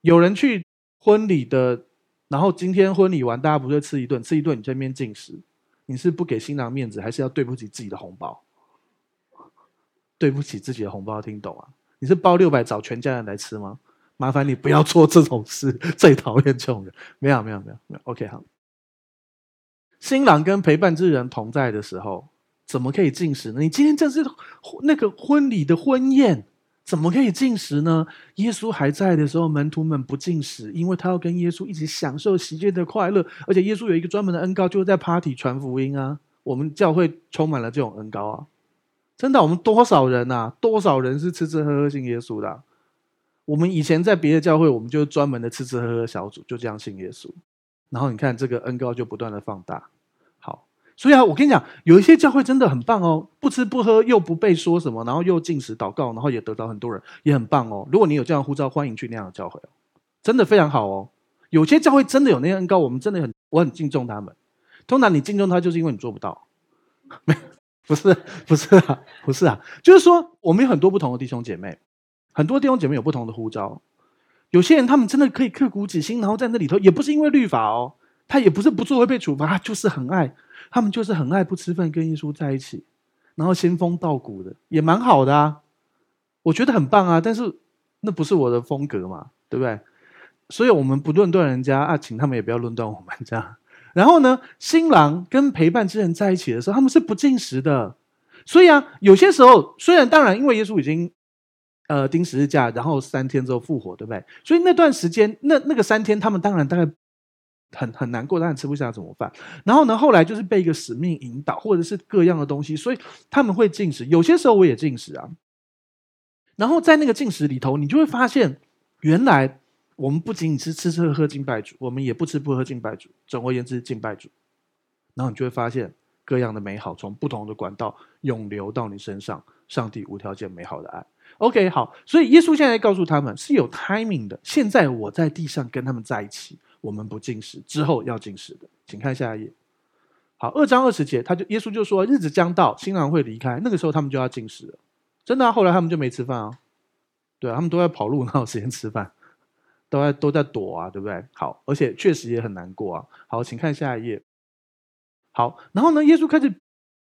有人去婚礼的。然后今天婚礼完，大家不是吃一顿，吃一顿你这边进食，你是不给新郎面子，还是要对不起自己的红包？对不起自己的红包，听懂啊？你是包六百找全家人来吃吗？麻烦你不要做这种事，最讨厌这种人。没有没有没有没有，OK 好。新郎跟陪伴之人同在的时候，怎么可以进食呢？你今天这是那个婚礼的婚宴。怎么可以进食呢？耶稣还在的时候，门徒们不进食，因为他要跟耶稣一起享受喜宴的快乐。而且耶稣有一个专门的恩膏，就是在 party 传福音啊。我们教会充满了这种恩膏啊！真的，我们多少人啊？多少人是吃吃喝喝信耶稣的？我们以前在别的教会，我们就专门的吃吃喝喝小组，就这样信耶稣。然后你看这个恩膏就不断的放大。所以啊，我跟你讲，有一些教会真的很棒哦，不吃不喝又不被说什么，然后又禁食祷告，然后也得到很多人，也很棒哦。如果你有这样的呼召，欢迎去那样的教会哦，真的非常好哦。有些教会真的有那样恩膏，我们真的很，我很敬重他们。通常你敬重他，就是因为你做不到，没，不是，不是啊，不是啊，就是说我们有很多不同的弟兄姐妹，很多弟兄姐妹有不同的呼召。有些人他们真的可以刻苦己心，然后在那里头，也不是因为律法哦，他也不是不做会被处罚，他就是很爱。他们就是很爱不吃饭跟耶稣在一起，然后仙风道骨的，也蛮好的啊，我觉得很棒啊。但是那不是我的风格嘛，对不对？所以我们不论断人家啊，请他们也不要论断我们这样。然后呢，新郎跟陪伴之人在一起的时候，他们是不进食的。所以啊，有些时候虽然当然，因为耶稣已经呃钉十字架，然后三天之后复活，对不对？所以那段时间，那那个三天，他们当然大概。很很难过，但是吃不下怎么办？然后呢，后来就是被一个使命引导，或者是各样的东西，所以他们会进食。有些时候我也进食啊。然后在那个进食里头，你就会发现，原来我们不仅仅是吃吃喝喝敬拜主，我们也不吃不喝敬拜主。总而言之，敬拜主。然后你就会发现各样的美好从不同的管道涌流到你身上，上帝无条件美好的爱。OK，好，所以耶稣现在告诉他们是有 timing 的。现在我在地上跟他们在一起。我们不禁食，之后要禁食的，请看下一页。好，二章二十节，他就耶稣就说，日子将到，新郎会离开，那个时候他们就要禁食了。真的啊，后来他们就没吃饭啊。对啊，他们都在跑路，哪有时间吃饭？都在都在躲啊，对不对？好，而且确实也很难过啊。好，请看下一页。好，然后呢，耶稣开始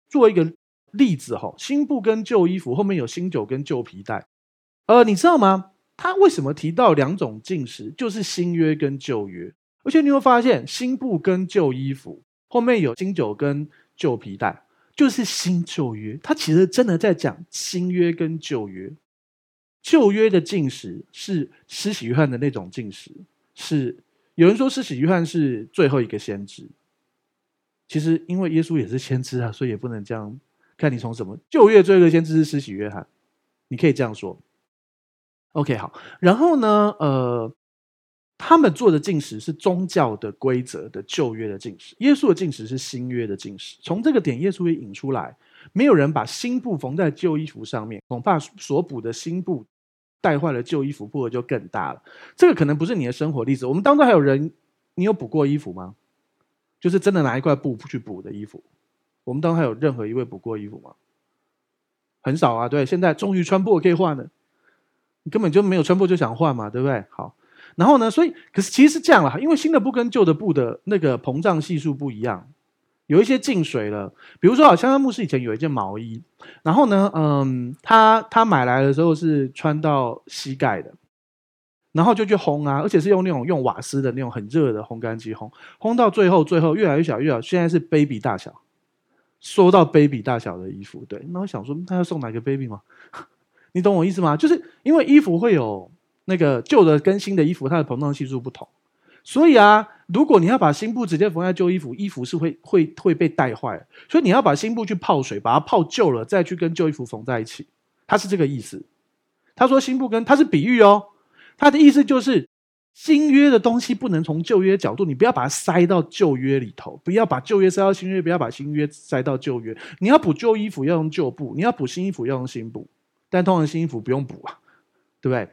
做一个例子哈，新布跟旧衣服后面有新酒跟旧皮带。呃，你知道吗？他为什么提到两种禁食？就是新约跟旧约。而且你会发现，新布跟旧衣服后面有新酒跟旧皮带，就是新旧约。他其实真的在讲新约跟旧约。旧约的禁食是施洗约翰的那种禁食，是有人说施洗约翰是最后一个先知。其实因为耶稣也是先知啊，所以也不能这样看你从什么旧约最后一个先知是施洗约翰，你可以这样说。OK，好，然后呢，呃，他们做的禁食是宗教的规则的旧约的禁食，耶稣的禁食是新约的禁食。从这个点，耶稣也引出来，没有人把新布缝在旧衣服上面，恐怕所补的新布带坏了旧衣服，破就更大了。这个可能不是你的生活例子。我们当中还有人，你有补过衣服吗？就是真的拿一块布去补的衣服。我们当中还有任何一位补过衣服吗？很少啊。对，现在终于穿破可以换了，你根本就没有穿破就想换嘛，对不对？好，然后呢，所以可是其实是这样了，因为新的布跟旧的布的那个膨胀系数不一样，有一些进水了。比如说，好像牧师以前有一件毛衣，然后呢，嗯，他他买来的时候是穿到膝盖的。然后就去烘啊，而且是用那种用瓦斯的那种很热的烘干机烘，烘到最后，最后越来越小，越小，现在是 baby 大小，缩到 baby 大小的衣服。对，那我想说，他要送哪个 baby 吗？你懂我意思吗？就是因为衣服会有那个旧的跟新的衣服，它的膨胀系数不同，所以啊，如果你要把新布直接缝在旧衣服，衣服是会会会被带坏，所以你要把新布去泡水，把它泡旧了，再去跟旧衣服缝在一起。他是这个意思。他说新布跟他是比喻哦。他的意思就是，新约的东西不能从旧约角度，你不要把它塞到旧约里头，不要把旧约塞到新约，不要把新约塞到旧约。你要补旧衣服要用旧布，你要补新衣服要用新布，但通常新衣服不用补啊，对不对？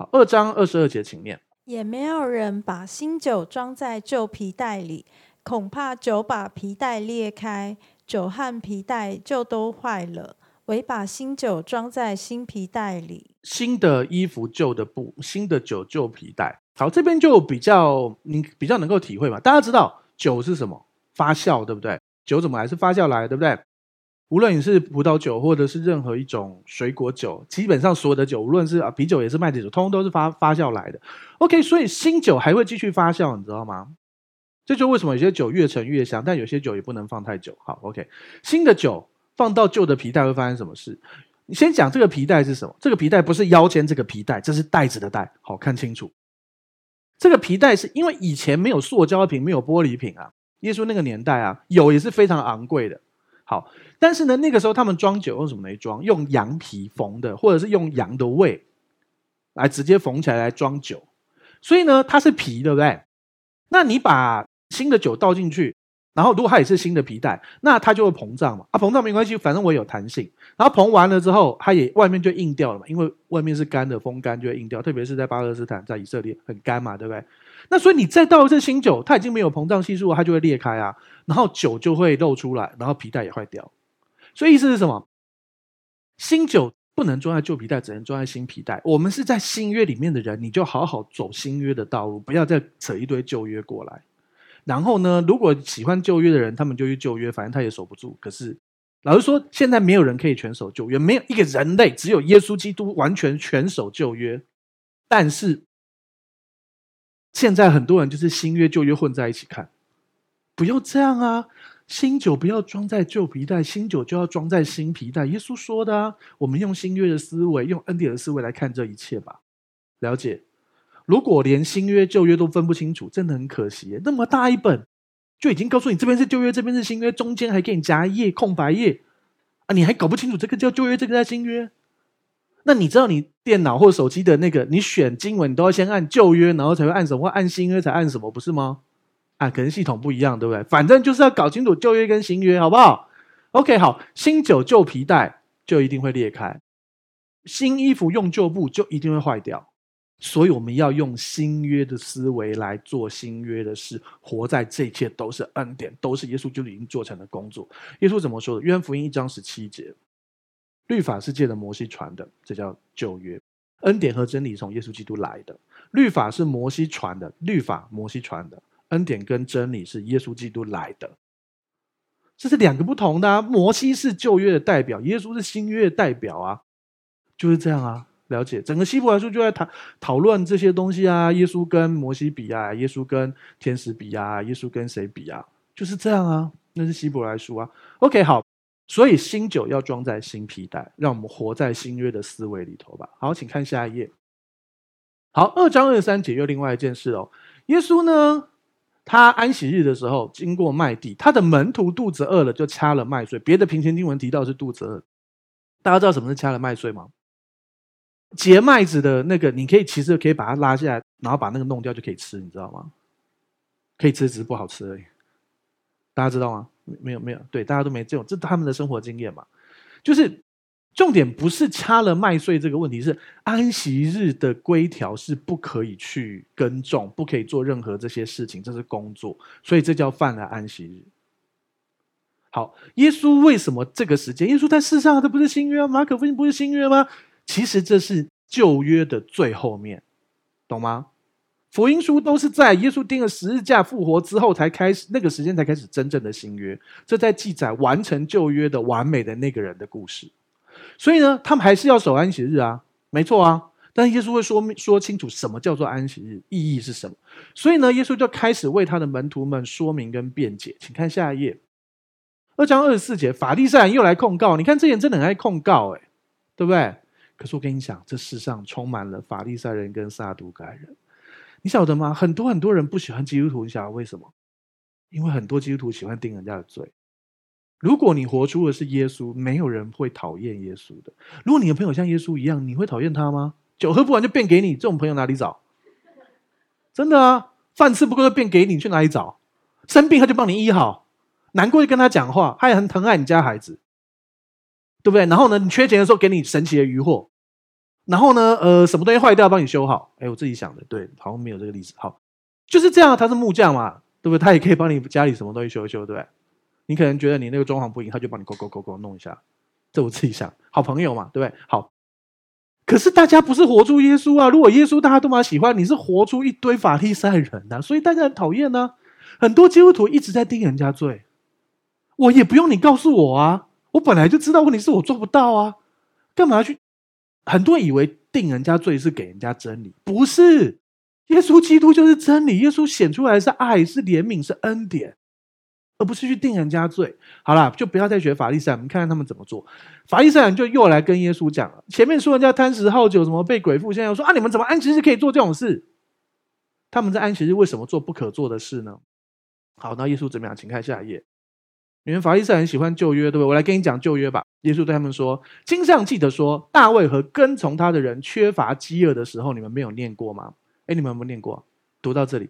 好，二章二十二节，请念。也没有人把新酒装在旧皮袋里，恐怕酒把皮袋裂开，酒和皮袋就都坏了。唯把新酒装在新皮袋里，新的衣服旧的布，新的酒旧皮袋。好，这边就比较你比较能够体会嘛。大家知道酒是什么？发酵，对不对？酒怎么来？是发酵来，对不对？无论你是葡萄酒，或者是任何一种水果酒，基本上所有的酒，无论是啊啤酒也是麦子酒，通通都是发发酵来的。OK，所以新酒还会继续发酵，你知道吗？这就为什么有些酒越陈越香，但有些酒也不能放太久。好，OK，新的酒。放到旧的皮带会发生什么事？你先讲这个皮带是什么？这个皮带不是腰间这个皮带，这是袋子的袋。好，看清楚，这个皮带是因为以前没有塑胶瓶，没有玻璃瓶啊。耶稣那个年代啊，有也是非常昂贵的。好，但是呢，那个时候他们装酒用什么来装？用羊皮缝的，或者是用羊的胃来直接缝起来来装酒。所以呢，它是皮，对不对？那你把新的酒倒进去。然后，如果它也是新的皮带，那它就会膨胀嘛。啊，膨胀没关系，反正我有弹性。然后膨完了之后，它也外面就硬掉了嘛，因为外面是干的，风干就会硬掉。特别是在巴勒斯坦，在以色列很干嘛，对不对？那所以你再倒一次新酒，它已经没有膨胀系数，它就会裂开啊，然后酒就会漏出来，然后皮带也坏掉。所以意思是什么？新酒不能装在旧皮带，只能装在新皮带。我们是在新约里面的人，你就好好走新约的道路，不要再扯一堆旧约过来。然后呢，如果喜欢旧约的人，他们就去旧约，反正他也守不住。可是，老实说，现在没有人可以全守旧约，没有一个人类，只有耶稣基督完全全守旧约。但是，现在很多人就是新约旧约混在一起看，不要这样啊！新酒不要装在旧皮带，新酒就要装在新皮带。耶稣说的啊，我们用新约的思维，用恩典的思维来看这一切吧。了解。如果连新约旧约都分不清楚，真的很可惜。那么大一本，就已经告诉你这边是旧约，这边是新约，中间还给你夹一页空白页啊！你还搞不清楚这个叫旧约，这个叫新约？那你知道你电脑或手机的那个，你选经文你都要先按旧约，然后才会按什么？或按新约才按什么？不是吗？啊，可能系统不一样，对不对？反正就是要搞清楚旧约跟新约，好不好？OK，好，新酒旧皮带就一定会裂开，新衣服用旧布就一定会坏掉。所以我们要用新约的思维来做新约的事，活在这一切都是恩典，都是耶稣就已经做成的工作。耶稣怎么说的？约翰福音一章十七节，律法是借着摩西传的，这叫旧约。恩典和真理从耶稣基督来的，律法是摩西传的，律法摩西传的，恩典跟真理是耶稣基督来的，这是两个不同的啊。摩西是旧约的代表，耶稣是新约的代表啊，就是这样啊。了解，整个希伯来书就在谈讨论这些东西啊，耶稣跟摩西比啊，耶稣跟天使比啊，耶稣跟谁比啊，就是这样啊。那是希伯来书啊。OK，好。所以新酒要装在新皮袋，让我们活在新约的思维里头吧。好，请看下一页。好，二章二三节又另外一件事哦。耶稣呢，他安息日的时候经过麦地，他的门徒肚子饿了，就掐了麦穗。别的平行经文提到是肚子饿，大家知道什么是掐了麦穗吗？结麦子的那个，你可以其实可以把它拉下来，然后把那个弄掉就可以吃，你知道吗？可以吃，只是不好吃而已。大家知道吗？没有没有，对，大家都没这种，这他们的生活经验嘛。就是重点不是掐了麦穗这个问题，是安息日的规条是不可以去耕种，不可以做任何这些事情，这是工作，所以这叫犯了安息日。好，耶稣为什么这个时间？耶稣在世上，这不是新约吗？马可福音不是新约吗？其实这是旧约的最后面，懂吗？福音书都是在耶稣钉了十字架复活之后才开始，那个时间才开始真正的新约。这在记载完成旧约的完美的那个人的故事。所以呢，他们还是要守安息日啊，没错啊。但耶稣会说说清楚什么叫做安息日，意义是什么。所以呢，耶稣就开始为他的门徒们说明跟辩解。请看下一页，二章二十四节，法利赛人又来控告。你看这人真的很爱控告，哎，对不对？可是我跟你讲，这世上充满了法利赛人跟撒都该人。你晓得吗？很多很多人不喜欢基督徒，你晓得为什么？因为很多基督徒喜欢定人家的罪。如果你活出的是耶稣，没有人会讨厌耶稣的。如果你的朋友像耶稣一样，你会讨厌他吗？酒喝不完就变给你，这种朋友哪里找？真的啊，饭吃不够就变给你，去哪里找？生病他就帮你医好，难过就跟他讲话，他也很疼爱你家孩子，对不对？然后呢，你缺钱的时候给你神奇的鱼货。然后呢，呃，什么东西坏掉，帮你修好。哎，我自己想的，对，好像没有这个例子。好，就是这样，他是木匠嘛，对不对？他也可以帮你家里什么东西修一修，对不对？你可能觉得你那个装潢不行，他就帮你勾勾勾勾弄一下。这我自己想，好朋友嘛，对不对？好，可是大家不是活出耶稣啊！如果耶稣大家都蛮喜欢，你是活出一堆法利赛人呐、啊，所以大家很讨厌呢、啊。很多基督徒一直在定人家罪，我也不用你告诉我啊，我本来就知道问题是我做不到啊，干嘛去？很多人以为定人家罪是给人家真理，不是。耶稣基督就是真理，耶稣显出来是爱，是怜悯，是恩典，而不是去定人家罪。好了，就不要再学法利赛人，我们看看他们怎么做。法利赛人就又来跟耶稣讲了，前面说人家贪食好酒，什么被鬼附，现在又说啊，你们怎么安息日可以做这种事？他们在安息日为什么做不可做的事呢？好，那耶稣怎么样？请看下一页。你们法利赛人喜欢旧约，对不对？我来跟你讲旧约吧。耶稣对他们说：“经上记得说，大卫和跟从他的人缺乏饥饿的时候，你们没有念过吗？哎，你们有没有念过？读到这里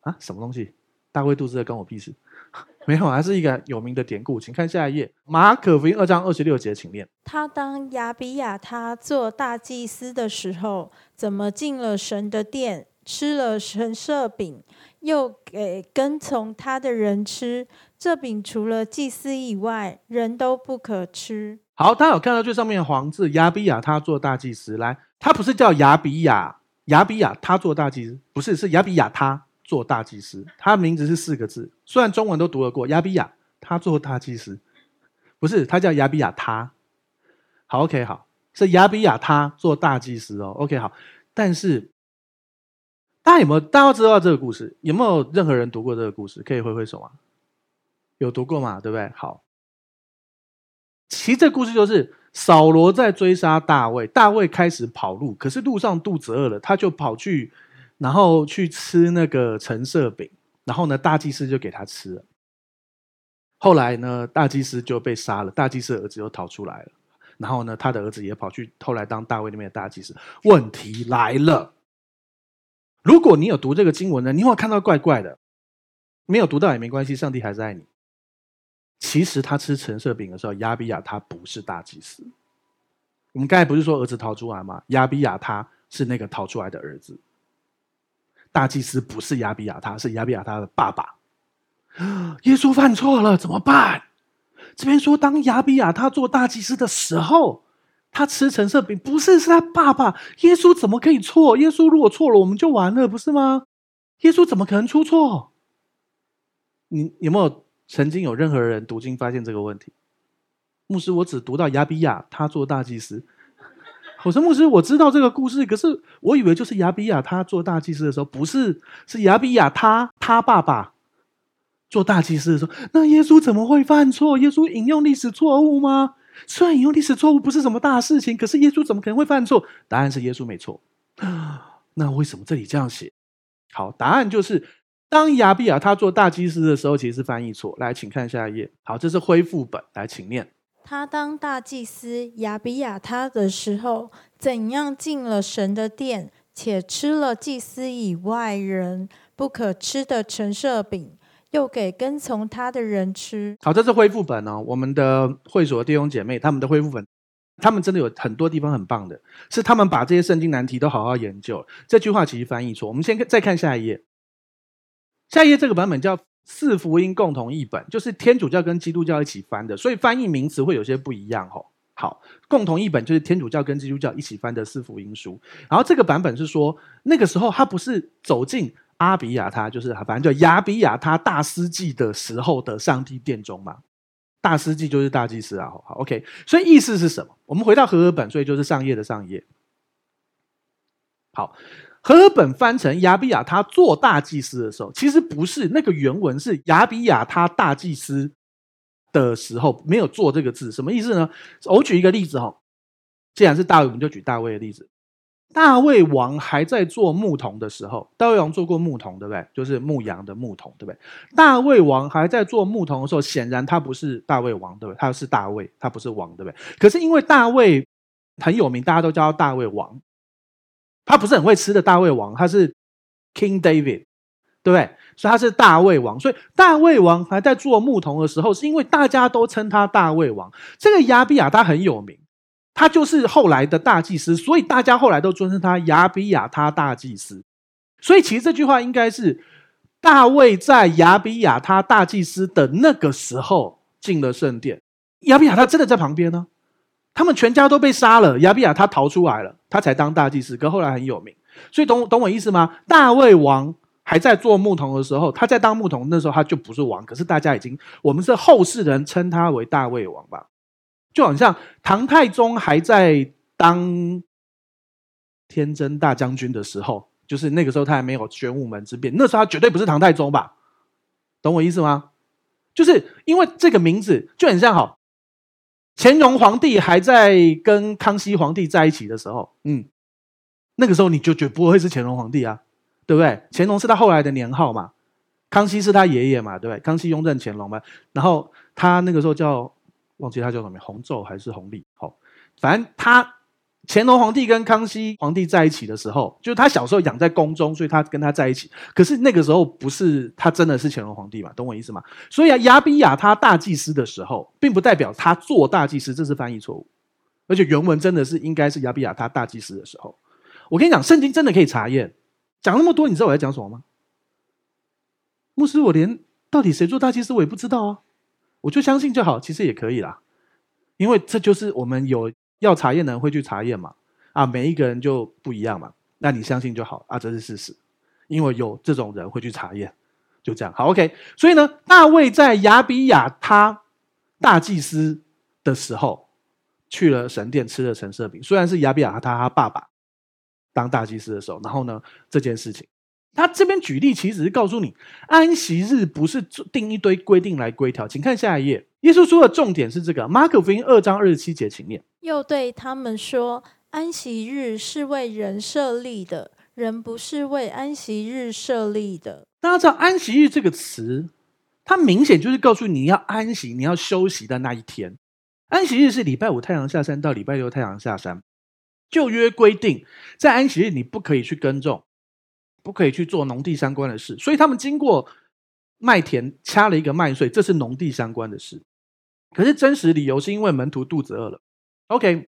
啊，什么东西？大卫肚子饿关我屁事？没有，还是一个有名的典故。请看下一页，马可福音二章二十六节，请念。他当亚比亚他做大祭司的时候，怎么进了神的殿，吃了神社饼，又给跟从他的人吃？”这饼除了祭司以外，人都不可吃。好，大家有看到最上面的黄字，亚比亚他做大祭司。来，他不是叫亚比亚，亚比亚他做大祭司，不是，是亚比亚他做大祭司。他名字是四个字，虽然中文都读得过，亚比亚他做大祭司，不是，他叫亚比亚他。好，OK，好，是亚比亚他做大祭司哦。OK，好，但是大家有没有？大家知道这个故事？有没有任何人读过这个故事？可以挥挥手啊。有读过嘛？对不对？好，其实这故事就是扫罗在追杀大卫，大卫开始跑路，可是路上肚子饿了，他就跑去，然后去吃那个橙色饼，然后呢，大祭司就给他吃了。后来呢，大祭司就被杀了，大祭司的儿子又逃出来了，然后呢，他的儿子也跑去，后来当大卫那边的大祭司。问题来了，如果你有读这个经文呢，你会看到怪怪的，没有读到也没关系，上帝还是爱你。其实他吃橙色饼的时候，亚比亚他不是大祭司。我们刚才不是说儿子逃出来吗？亚比亚他是那个逃出来的儿子。大祭司不是亚比亚他，是亚比亚他的爸爸。耶稣犯错了怎么办？这边说当亚比亚他做大祭司的时候，他吃橙色饼，不是，是他爸爸。耶稣怎么可以错？耶稣如果错了，我们就完了，不是吗？耶稣怎么可能出错？你有没有曾经有任何人读经发现这个问题？牧师，我只读到亚比亚他做大祭司。我说牧师，我知道这个故事，可是我以为就是亚比亚他做大祭司的时候，不是，是亚比亚他他爸爸做大祭司的时候。那耶稣怎么会犯错？耶稣引用历史错误吗？虽然引用历史错误不是什么大事情，可是耶稣怎么可能会犯错？答案是耶稣没错。那为什么这里这样写？好，答案就是当亚比亚他做大祭司的时候，其实是翻译错。来，请看下一页。好，这是恢复本。来，请念。他当大祭司亚比亚他的时候，怎样进了神的殿，且吃了祭司以外人不可吃的陈设饼。又给跟从他的人吃。好，这是恢复本哦。我们的会所的弟兄姐妹，他们的恢复本，他们真的有很多地方很棒的，是他们把这些圣经难题都好好研究。这句话其实翻译错。我们先再看下一页。下一页这个版本叫四福音共同译本，就是天主教跟基督教一起翻的，所以翻译名词会有些不一样哦。好，共同译本就是天主教跟基督教一起翻的四福音书。然后这个版本是说，那个时候他不是走进。阿比亚他就是反正叫亚比亚他大司祭的时候的上帝殿中嘛，大司祭就是大祭司啊。好，OK，所以意思是什么？我们回到和合本，所以就是上页的上页。好，和合本翻成亚比亚他做大祭司的时候，其实不是那个原文是亚比亚他大祭司的时候没有做这个字，什么意思呢？我举一个例子哈，既然是大卫，我们就举大卫的例子。大卫王还在做牧童的时候，大卫王做过牧童，对不对？就是牧羊的牧童，对不对？大卫王还在做牧童的时候，显然他不是大卫王，对不对？他是大卫，他不是王，对不对？可是因为大卫很有名，大家都叫他大卫王。他不是很会吃的大胃王，他是 King David，对不对？所以他是大胃王。所以大胃王还在做牧童的时候，是因为大家都称他大胃王。这个亚比亚他很有名。他就是后来的大祭司，所以大家后来都尊称他亚比亚他大祭司。所以其实这句话应该是大卫在亚比亚他大祭司的那个时候进了圣殿。亚比亚他真的在旁边呢，他们全家都被杀了，亚比亚他逃出来了，他才当大祭司。可后来很有名，所以懂懂我意思吗？大卫王还在做牧童的时候，他在当牧童，那时候他就不是王，可是大家已经，我们是后世人称他为大卫王吧。就好像唐太宗还在当天真大将军的时候，就是那个时候他还没有玄武门之变，那时候他绝对不是唐太宗吧？懂我意思吗？就是因为这个名字就很像好，乾隆皇帝还在跟康熙皇帝在一起的时候，嗯，那个时候你就绝不会是乾隆皇帝啊，对不对？乾隆是他后来的年号嘛，康熙是他爷爷嘛，对不对？康熙雍正乾隆嘛，然后他那个时候叫。忘记他叫什么，洪昼还是洪历？好，反正他乾隆皇帝跟康熙皇帝在一起的时候，就是他小时候养在宫中，所以他跟他在一起。可是那个时候不是他真的是乾隆皇帝嘛？懂我意思吗？所以啊，亚比亚他大祭司的时候，并不代表他做大祭司，这是翻译错误。而且原文真的是应该是亚比亚他大祭司的时候。我跟你讲，圣经真的可以查验。讲那么多，你知道我在讲什么吗？牧师，我连到底谁做大祭司我也不知道啊。我就相信就好，其实也可以啦，因为这就是我们有要查验的人会去查验嘛，啊，每一个人就不一样嘛，那你相信就好啊，这是事实，因为有这种人会去查验，就这样好，OK。所以呢，大卫在亚比亚他大祭司的时候去了神殿吃了陈设饼，虽然是亚比亚他他爸爸当大祭司的时候，然后呢，这件事情。他这边举例，其实是告诉你，安息日不是定一堆规定来规条。请看下一页，耶稣说的重点是这个。马可福音二章二十七节，请念。又对他们说：“安息日是为人设立的，人不是为安息日设立的。”大家知道“安息日”这个词，它明显就是告诉你要安息、你要休息的那一天。安息日是礼拜五太阳下山到礼拜六太阳下山。旧约规定，在安息日你不可以去耕种。不可以去做农地相关的事，所以他们经过麦田掐了一个麦穗，这是农地相关的事。可是真实理由是因为门徒肚子饿了。OK，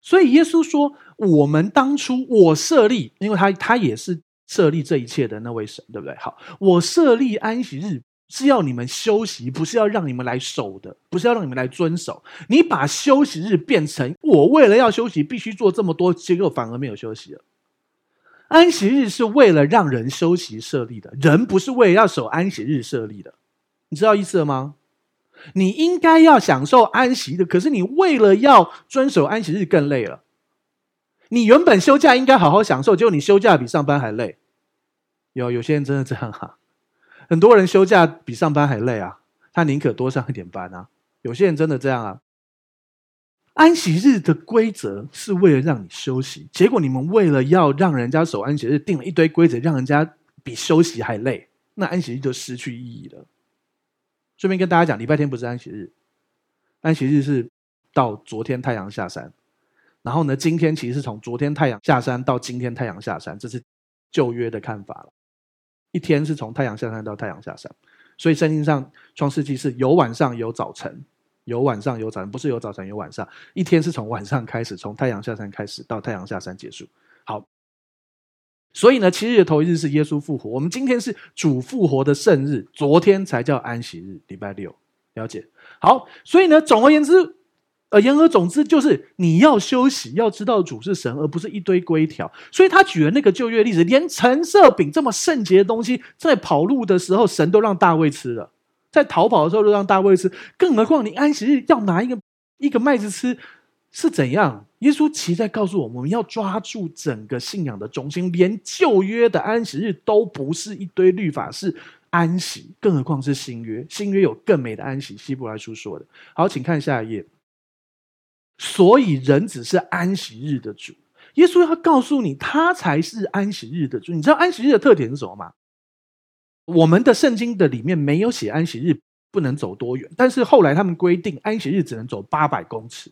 所以耶稣说：“我们当初我设立，因为他他也是设立这一切的那位神，对不对？好，我设立安息日是要你们休息，不是要让你们来守的，不是要让你们来遵守。你把休息日变成我为了要休息，必须做这么多，结果反而没有休息了。安息日是为了让人休息设立的，人不是为了要守安息日设立的，你知道意思了吗？你应该要享受安息的，可是你为了要遵守安息日更累了。你原本休假应该好好享受，结果你休假比上班还累。有有些人真的这样哈、很多人休假比上班还累啊，他宁可多上一点班啊。有些人真的这样啊。安息日的规则是为了让你休息，结果你们为了要让人家守安息日，定了一堆规则，让人家比休息还累，那安息日就失去意义了。顺便跟大家讲，礼拜天不是安息日，安息日是到昨天太阳下山，然后呢，今天其实是从昨天太阳下山到今天太阳下山，这是旧约的看法了。一天是从太阳下山到太阳下山，所以圣经上创世纪是有晚上有早晨，有晚上有早晨，不是有早晨有晚上。一天是从晚上开始，从太阳下山开始到太阳下山结束。好，所以呢，七日的头一日是耶稣复活，我们今天是主复活的圣日，昨天才叫安息日，礼拜六。了解？好，所以呢，总而言之。呃言而总之，就是你要休息，要知道主是神，而不是一堆规条。所以他举了那个旧约例子，连陈设饼这么圣洁的东西，在跑路的时候，神都让大卫吃了；在逃跑的时候，都让大卫吃。更何况你安息日要拿一个一个麦子吃，是怎样？耶稣其实在告诉我们，我们要抓住整个信仰的中心。连旧约的安息日都不是一堆律法，是安息。更何况是新约，新约有更美的安息。希伯来书说的。好，请看下一页。所以人只是安息日的主，耶稣要告诉你，他才是安息日的主。你知道安息日的特点是什么吗？我们的圣经的里面没有写安息日不能走多远，但是后来他们规定安息日只能走八百公尺。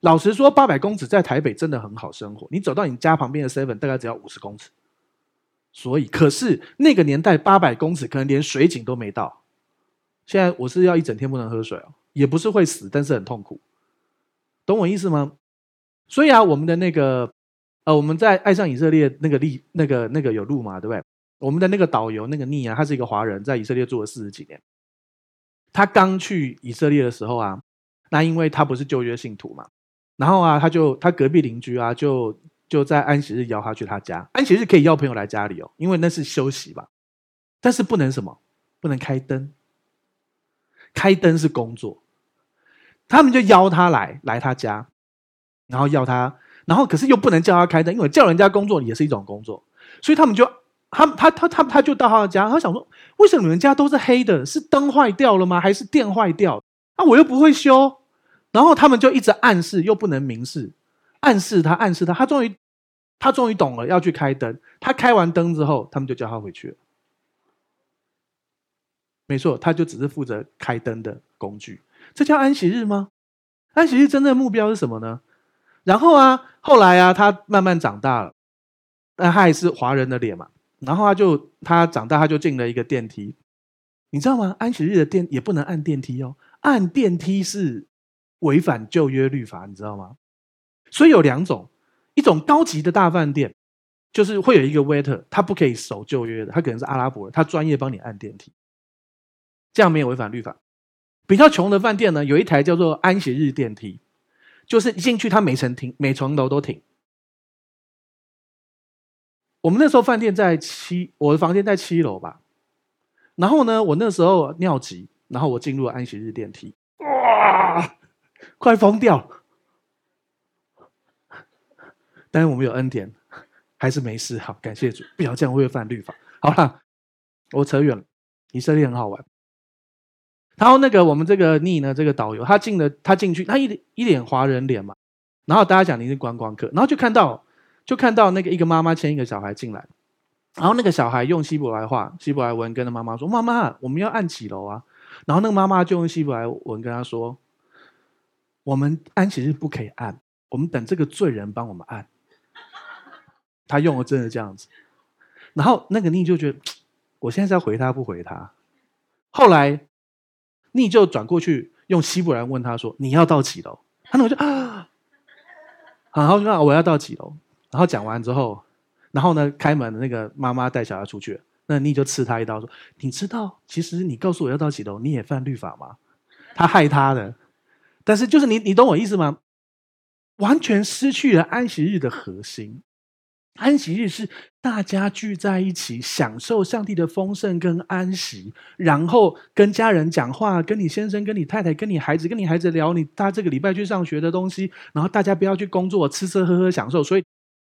老实说，八百公尺在台北真的很好生活，你走到你家旁边的 Seven 大概只要五十公尺。所以，可是那个年代八百公尺可能连水井都没到。现在我是要一整天不能喝水哦，也不是会死，但是很痛苦。懂我意思吗？所以啊，我们的那个呃，我们在爱上以色列那个利那个那个有路嘛，对不对？我们的那个导游那个聂啊，他是一个华人，在以色列住了四十几年。他刚去以色列的时候啊，那因为他不是旧约信徒嘛，然后啊，他就他隔壁邻居啊，就就在安息日邀他去他家。安息日可以邀朋友来家里哦，因为那是休息吧，但是不能什么，不能开灯，开灯是工作。他们就邀他来来他家，然后要他，然后可是又不能叫他开灯，因为叫人家工作也是一种工作，所以他们就他他他他他就到他的家，他想说，为什么你们家都是黑的？是灯坏掉了吗？还是电坏掉？啊，我又不会修。然后他们就一直暗示，又不能明示，暗示他，暗示他，他终于他终于懂了，要去开灯。他开完灯之后，他们就叫他回去了。没错，他就只是负责开灯的工具。这叫安息日吗？安息日真正的目标是什么呢？然后啊，后来啊，他慢慢长大了，但他还是华人的脸嘛。然后他就他长大，他就进了一个电梯，你知道吗？安息日的电也不能按电梯哦，按电梯是违反旧约律法，你知道吗？所以有两种，一种高级的大饭店，就是会有一个 waiter，他不可以守旧约的，他可能是阿拉伯人，他专业帮你按电梯，这样没有违反律法。比较穷的饭店呢，有一台叫做安息日电梯，就是一进去它每层停，每层楼都停。我们那时候饭店在七，我的房间在七楼吧。然后呢，我那时候尿急，然后我进入安息日电梯，哇，快疯掉！但是我们有恩典，还是没事。好，感谢主，不要这样违反律法。好了，我扯远了，以色列很好玩。然后那个我们这个逆呢，这个导游他进了，他进去，他一一脸华人脸嘛。然后大家讲你是观光客，然后就看到就看到那个一个妈妈牵一个小孩进来，然后那个小孩用希伯来话、希伯来文跟他妈妈说：“妈妈，我们要按几楼啊？”然后那个妈妈就用希伯来文跟他说：“我们安息日不可以按，我们等这个罪人帮我们按。”他用了真的这样子，然后那个逆就觉得，我现在是要回他不回他？后来。你就转过去用希伯来问他说：“你要到几楼？”他那就 啊，然后说：“我要到几楼？”然后讲完之后，然后呢，开门的那个妈妈带小孩出去，那尼就刺他一刀，说：“你知道，其实你告诉我要到几楼，你也犯律法吗？”他害他的，但是就是你，你懂我意思吗？完全失去了安息日的核心。安息日是大家聚在一起，享受上帝的丰盛跟安息，然后跟家人讲话，跟你先生、跟你太太、跟你孩子、跟你孩子聊你他这个礼拜去上学的东西，然后大家不要去工作，吃吃喝喝享受。所以，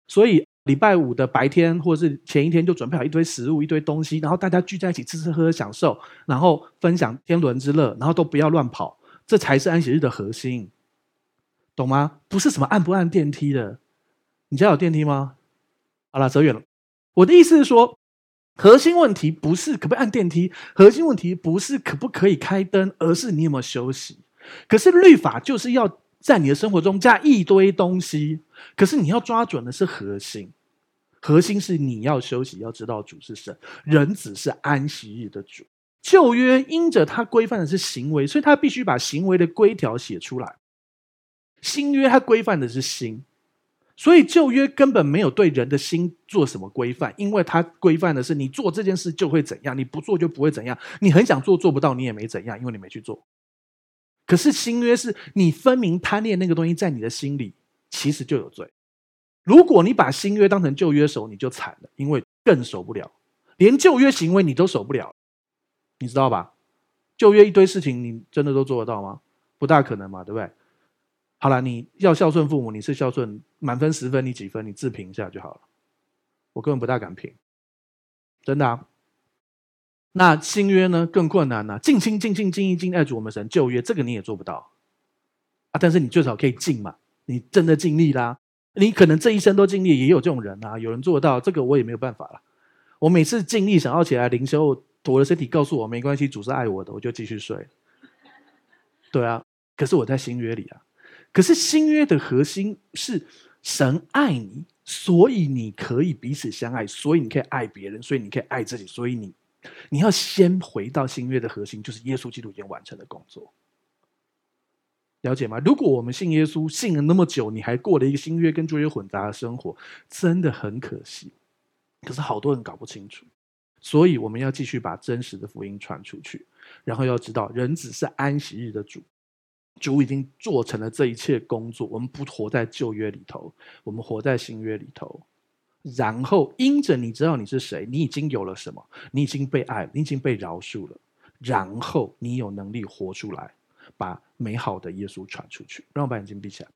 所以礼拜五的白天或者是前一天就准备好一堆食物、一堆东西，然后大家聚在一起吃吃喝喝享受，然后分享天伦之乐，然后都不要乱跑，这才是安息日的核心，懂吗？不是什么按不按电梯的，你家有电梯吗？好了，走远了。我的意思是说，核心问题不是可不可以按电梯，核心问题不是可不可以开灯，而是你有没有休息。可是律法就是要在你的生活中加一堆东西，可是你要抓准的是核心。核心是你要休息，要知道主是神，人子是安息日的主。旧约因着它规范的是行为，所以他必须把行为的规条写出来。新约它规范的是心。所以旧约根本没有对人的心做什么规范，因为它规范的是你做这件事就会怎样，你不做就不会怎样。你很想做做不到，你也没怎样，因为你没去做。可是新约是你分明贪恋那个东西在你的心里，其实就有罪。如果你把新约当成旧约守，你就惨了，因为更守不了，连旧约行为你都守不了，你知道吧？旧约一堆事情，你真的都做得到吗？不大可能嘛，对不对？好了，你要孝顺父母，你是孝顺，满分十分，你几分？你自评一下就好了。我根本不大敢评，真的啊。那新约呢？更困难呢、啊。尽心尽性尽意尽爱主我们神。旧约这个你也做不到啊，但是你最少可以尽嘛。你真的尽力啦，你可能这一生都尽力，也有这种人啊。有人做到，这个我也没有办法了。我每次尽力想要起来灵修，我的身体告诉我没关系，主是爱我的，我就继续睡。对啊，可是我在新约里啊。可是新约的核心是神爱你，所以你可以彼此相爱，所以你可以爱别人，所以你可以爱自己，所以你你要先回到新约的核心，就是耶稣基督已经完成的工作。了解吗？如果我们信耶稣信了那么久，你还过了一个新约跟旧约混杂的生活，真的很可惜。可是好多人搞不清楚，所以我们要继续把真实的福音传出去，然后要知道人子是安息日的主。主已经做成了这一切工作，我们不活在旧约里头，我们活在新约里头。然后因着你知道你是谁，你已经有了什么？你已经被爱，你已经被饶恕了。然后你有能力活出来，把美好的耶稣传出去。让我把眼睛闭起来。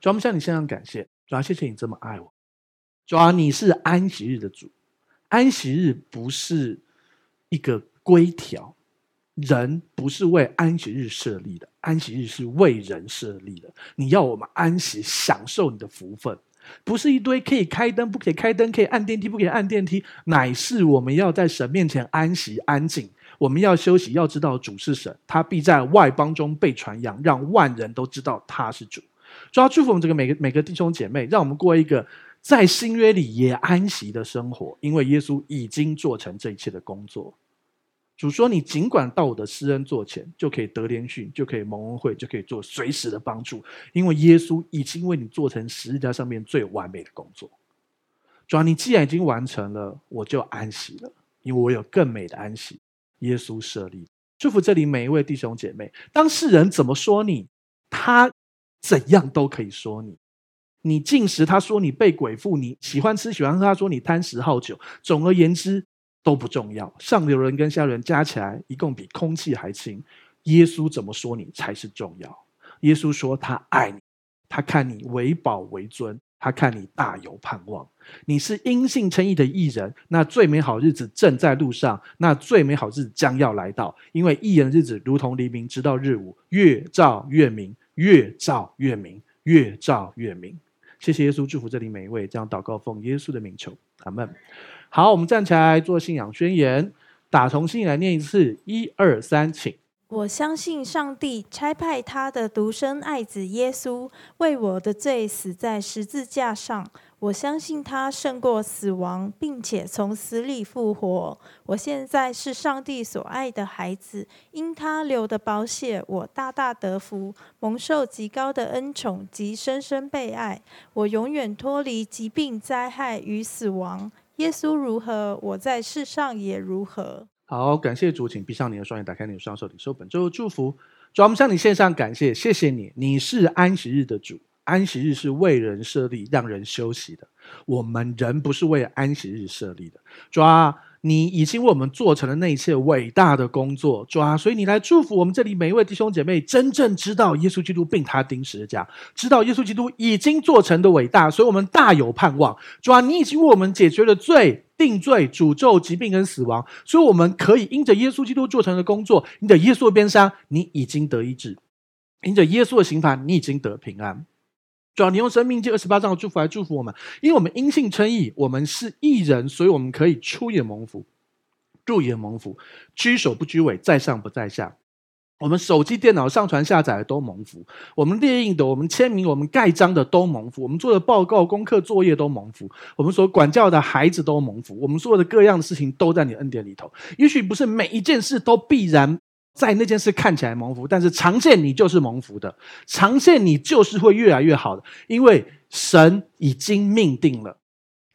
主，我们向你献上感谢，主啊，谢谢你这么爱我。主啊，你是安息日的主，安息日不是一个规条。人不是为安息日设立的，安息日是为人设立的。你要我们安息，享受你的福分，不是一堆可以开灯不可以开灯，可以按电梯不可以按电梯，乃是我们要在神面前安息安静。我们要休息，要知道主是神，他必在外邦中被传扬，让万人都知道他是主。主要祝福我们这个每个每个弟兄姐妹，让我们过一个在新约里也安息的生活，因为耶稣已经做成这一切的工作。主说：“你尽管到我的施恩座前，就可以得怜恤，就可以蒙恩惠，就可以做随时的帮助，因为耶稣已经为你做成十字架上面最完美的工作。主啊，你既然已经完成了，我就安息了，因为我有更美的安息。耶稣设立，祝福这里每一位弟兄姐妹。当世人怎么说你，他怎样都可以说你。你禁食，他说你被鬼附；你喜欢吃喜欢喝，他说你贪食好酒。总而言之。”都不重要，上流人跟下流人加起来一共比空气还轻。耶稣怎么说你才是重要。耶稣说他爱你，他看你为宝为尊，他看你大有盼望。你是因信称义的义人，那最美好日子正在路上，那最美好日子将要来到。因为义人日子如同黎明，直到日午，越照越明，越照越明，越照越明。谢谢耶稣，祝福这里每一位，这样祷告奉耶稣的名求，阿门。好，我们站起来做信仰宣言，打从心里来念一次，一二三，请。我相信上帝差派他的独生爱子耶稣为我的罪死在十字架上。我相信他胜过死亡，并且从死里复活。我现在是上帝所爱的孩子，因他流的宝血，我大大得福，蒙受极高的恩宠及深深被爱。我永远脱离疾病、灾害与死亡。耶稣如何，我在世上也如何。好，感谢主，请闭上你的双眼，打开你的双手，领受本周的祝福。主，我们向你献上感谢，谢谢你，你是安息日的主。安息日是为人设立，让人休息的。我们人不是为安息日设立的。主啊，你已经为我们做成了那一切伟大的工作。主啊，所以你来祝福我们这里每一位弟兄姐妹，真正知道耶稣基督并他钉十字架，知道耶稣基督已经做成的伟大，所以我们大有盼望。主啊，你已经为我们解决了罪、定罪、诅咒、疾病跟死亡，所以我们可以因着耶稣基督做成的工作，因着耶稣的鞭伤，你已经得医治；因着耶稣的刑罚，你已经得平安。主要你用生命记二十八章的祝福来祝福我们，因为我们因信称义，我们是义人，所以我们可以出也蒙福，入也蒙福，居首不居尾，在上不在下。我们手机、电脑上传下载的都蒙福，我们列印的、我们签名、我们盖章的都蒙福，我们做的报告、功课、作业都蒙福，我们所管教的孩子都蒙福，我们所有的各样的事情都在你恩典里头。也许不是每一件事都必然。在那件事看起来蒙福，但是长线你就是蒙福的，长线你就是会越来越好的，因为神已经命定了，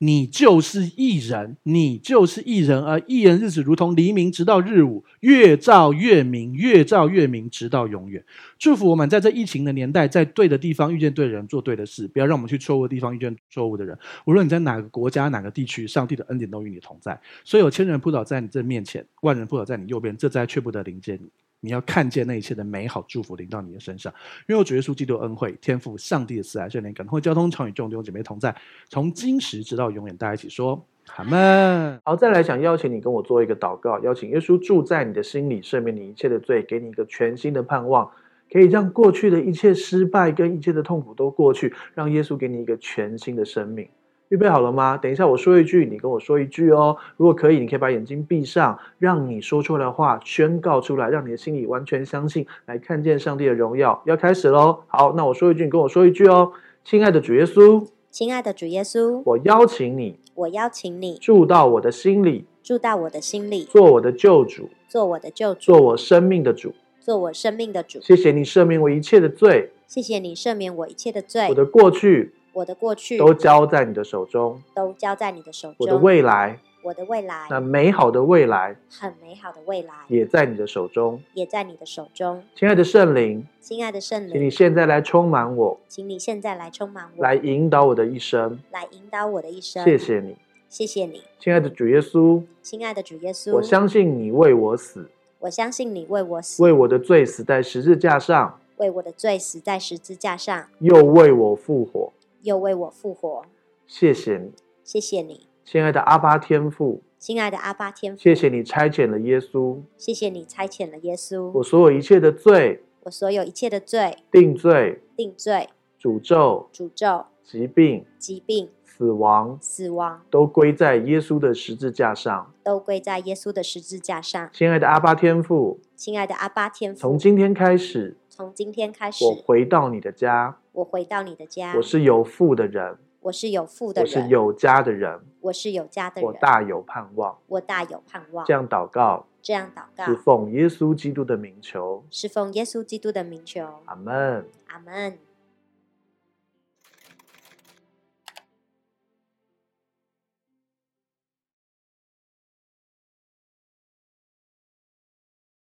你就是一人，你就是一人，而一人日子如同黎明，直到日午，越照越明，越照越明，直到永远。祝福我们在这疫情的年代，在对的地方遇见对的人，做对的事，不要让我们去错误的地方遇见错误的人。无论你在哪个国家、哪个地区，上帝的恩典都与你同在。所有千人扑倒在你这面前，万人扑倒在你右边，这灾却不得临接你。你要看见那一切的美好祝福临到你的身上，因为主耶稣基督恩惠、天父、上帝的慈爱、圣灵感动交通，常与众弟兄姐妹同在，从今时直到永远。大家一起说阿门。好，再来想邀请你跟我做一个祷告，邀请耶稣住在你的心里，赦免你一切的罪，给你一个全新的盼望。可以让过去的一切失败跟一切的痛苦都过去，让耶稣给你一个全新的生命。预备好了吗？等一下我说一句，你跟我说一句哦。如果可以，你可以把眼睛闭上，让你说出来的话宣告出来，让你的心里完全相信，来看见上帝的荣耀。要开始喽！好，那我说一句，你跟我说一句哦。亲爱的主耶稣，亲爱的主耶稣，我邀请你，我邀请你住到我的心里，住到我的心里，做我的救主，做我的救主，做我生命的主。做我生命的主，谢谢你赦免我一切的罪，谢谢你赦免我一切的罪。我的过去，我的过去都交在你的手中，都交在你的手中。我的未来，我的未来，那美好的未来，很美好的未来，也在你的手中，也在你的手中。亲爱的圣灵，亲爱的圣灵，请你现在来充满我，请你现在来充满我，来引导我的一生，来引导我的一生。谢谢你，谢谢你，亲爱的主耶稣，亲爱的主耶稣，我相信你为我死。我相信你为我死，为我的罪死在十字架上，为我的罪死在十字架上，又为我复活，又为我复活。谢谢你，谢谢你，亲爱的阿巴天父，亲爱的阿巴天父，谢谢你差遣了耶稣，谢谢你差遣了耶稣。我所有一切的罪，我所有一切的罪，定罪，定罪，诅咒，诅咒，疾病，疾病。死亡，死亡都归在耶稣的十字架上，都归在耶稣的十字架上。亲爱的阿巴天父，亲爱的阿巴天父，从今天开始，从今天开始，我回到你的家，我回到你的家，我是有父的人，我是有父的人，我是有家的人，我是有家的人，我大有盼望，我大有盼望。这样祷告，这样祷告，是奉耶稣基督的名求，是奉耶稣基督的名求。阿门，阿门。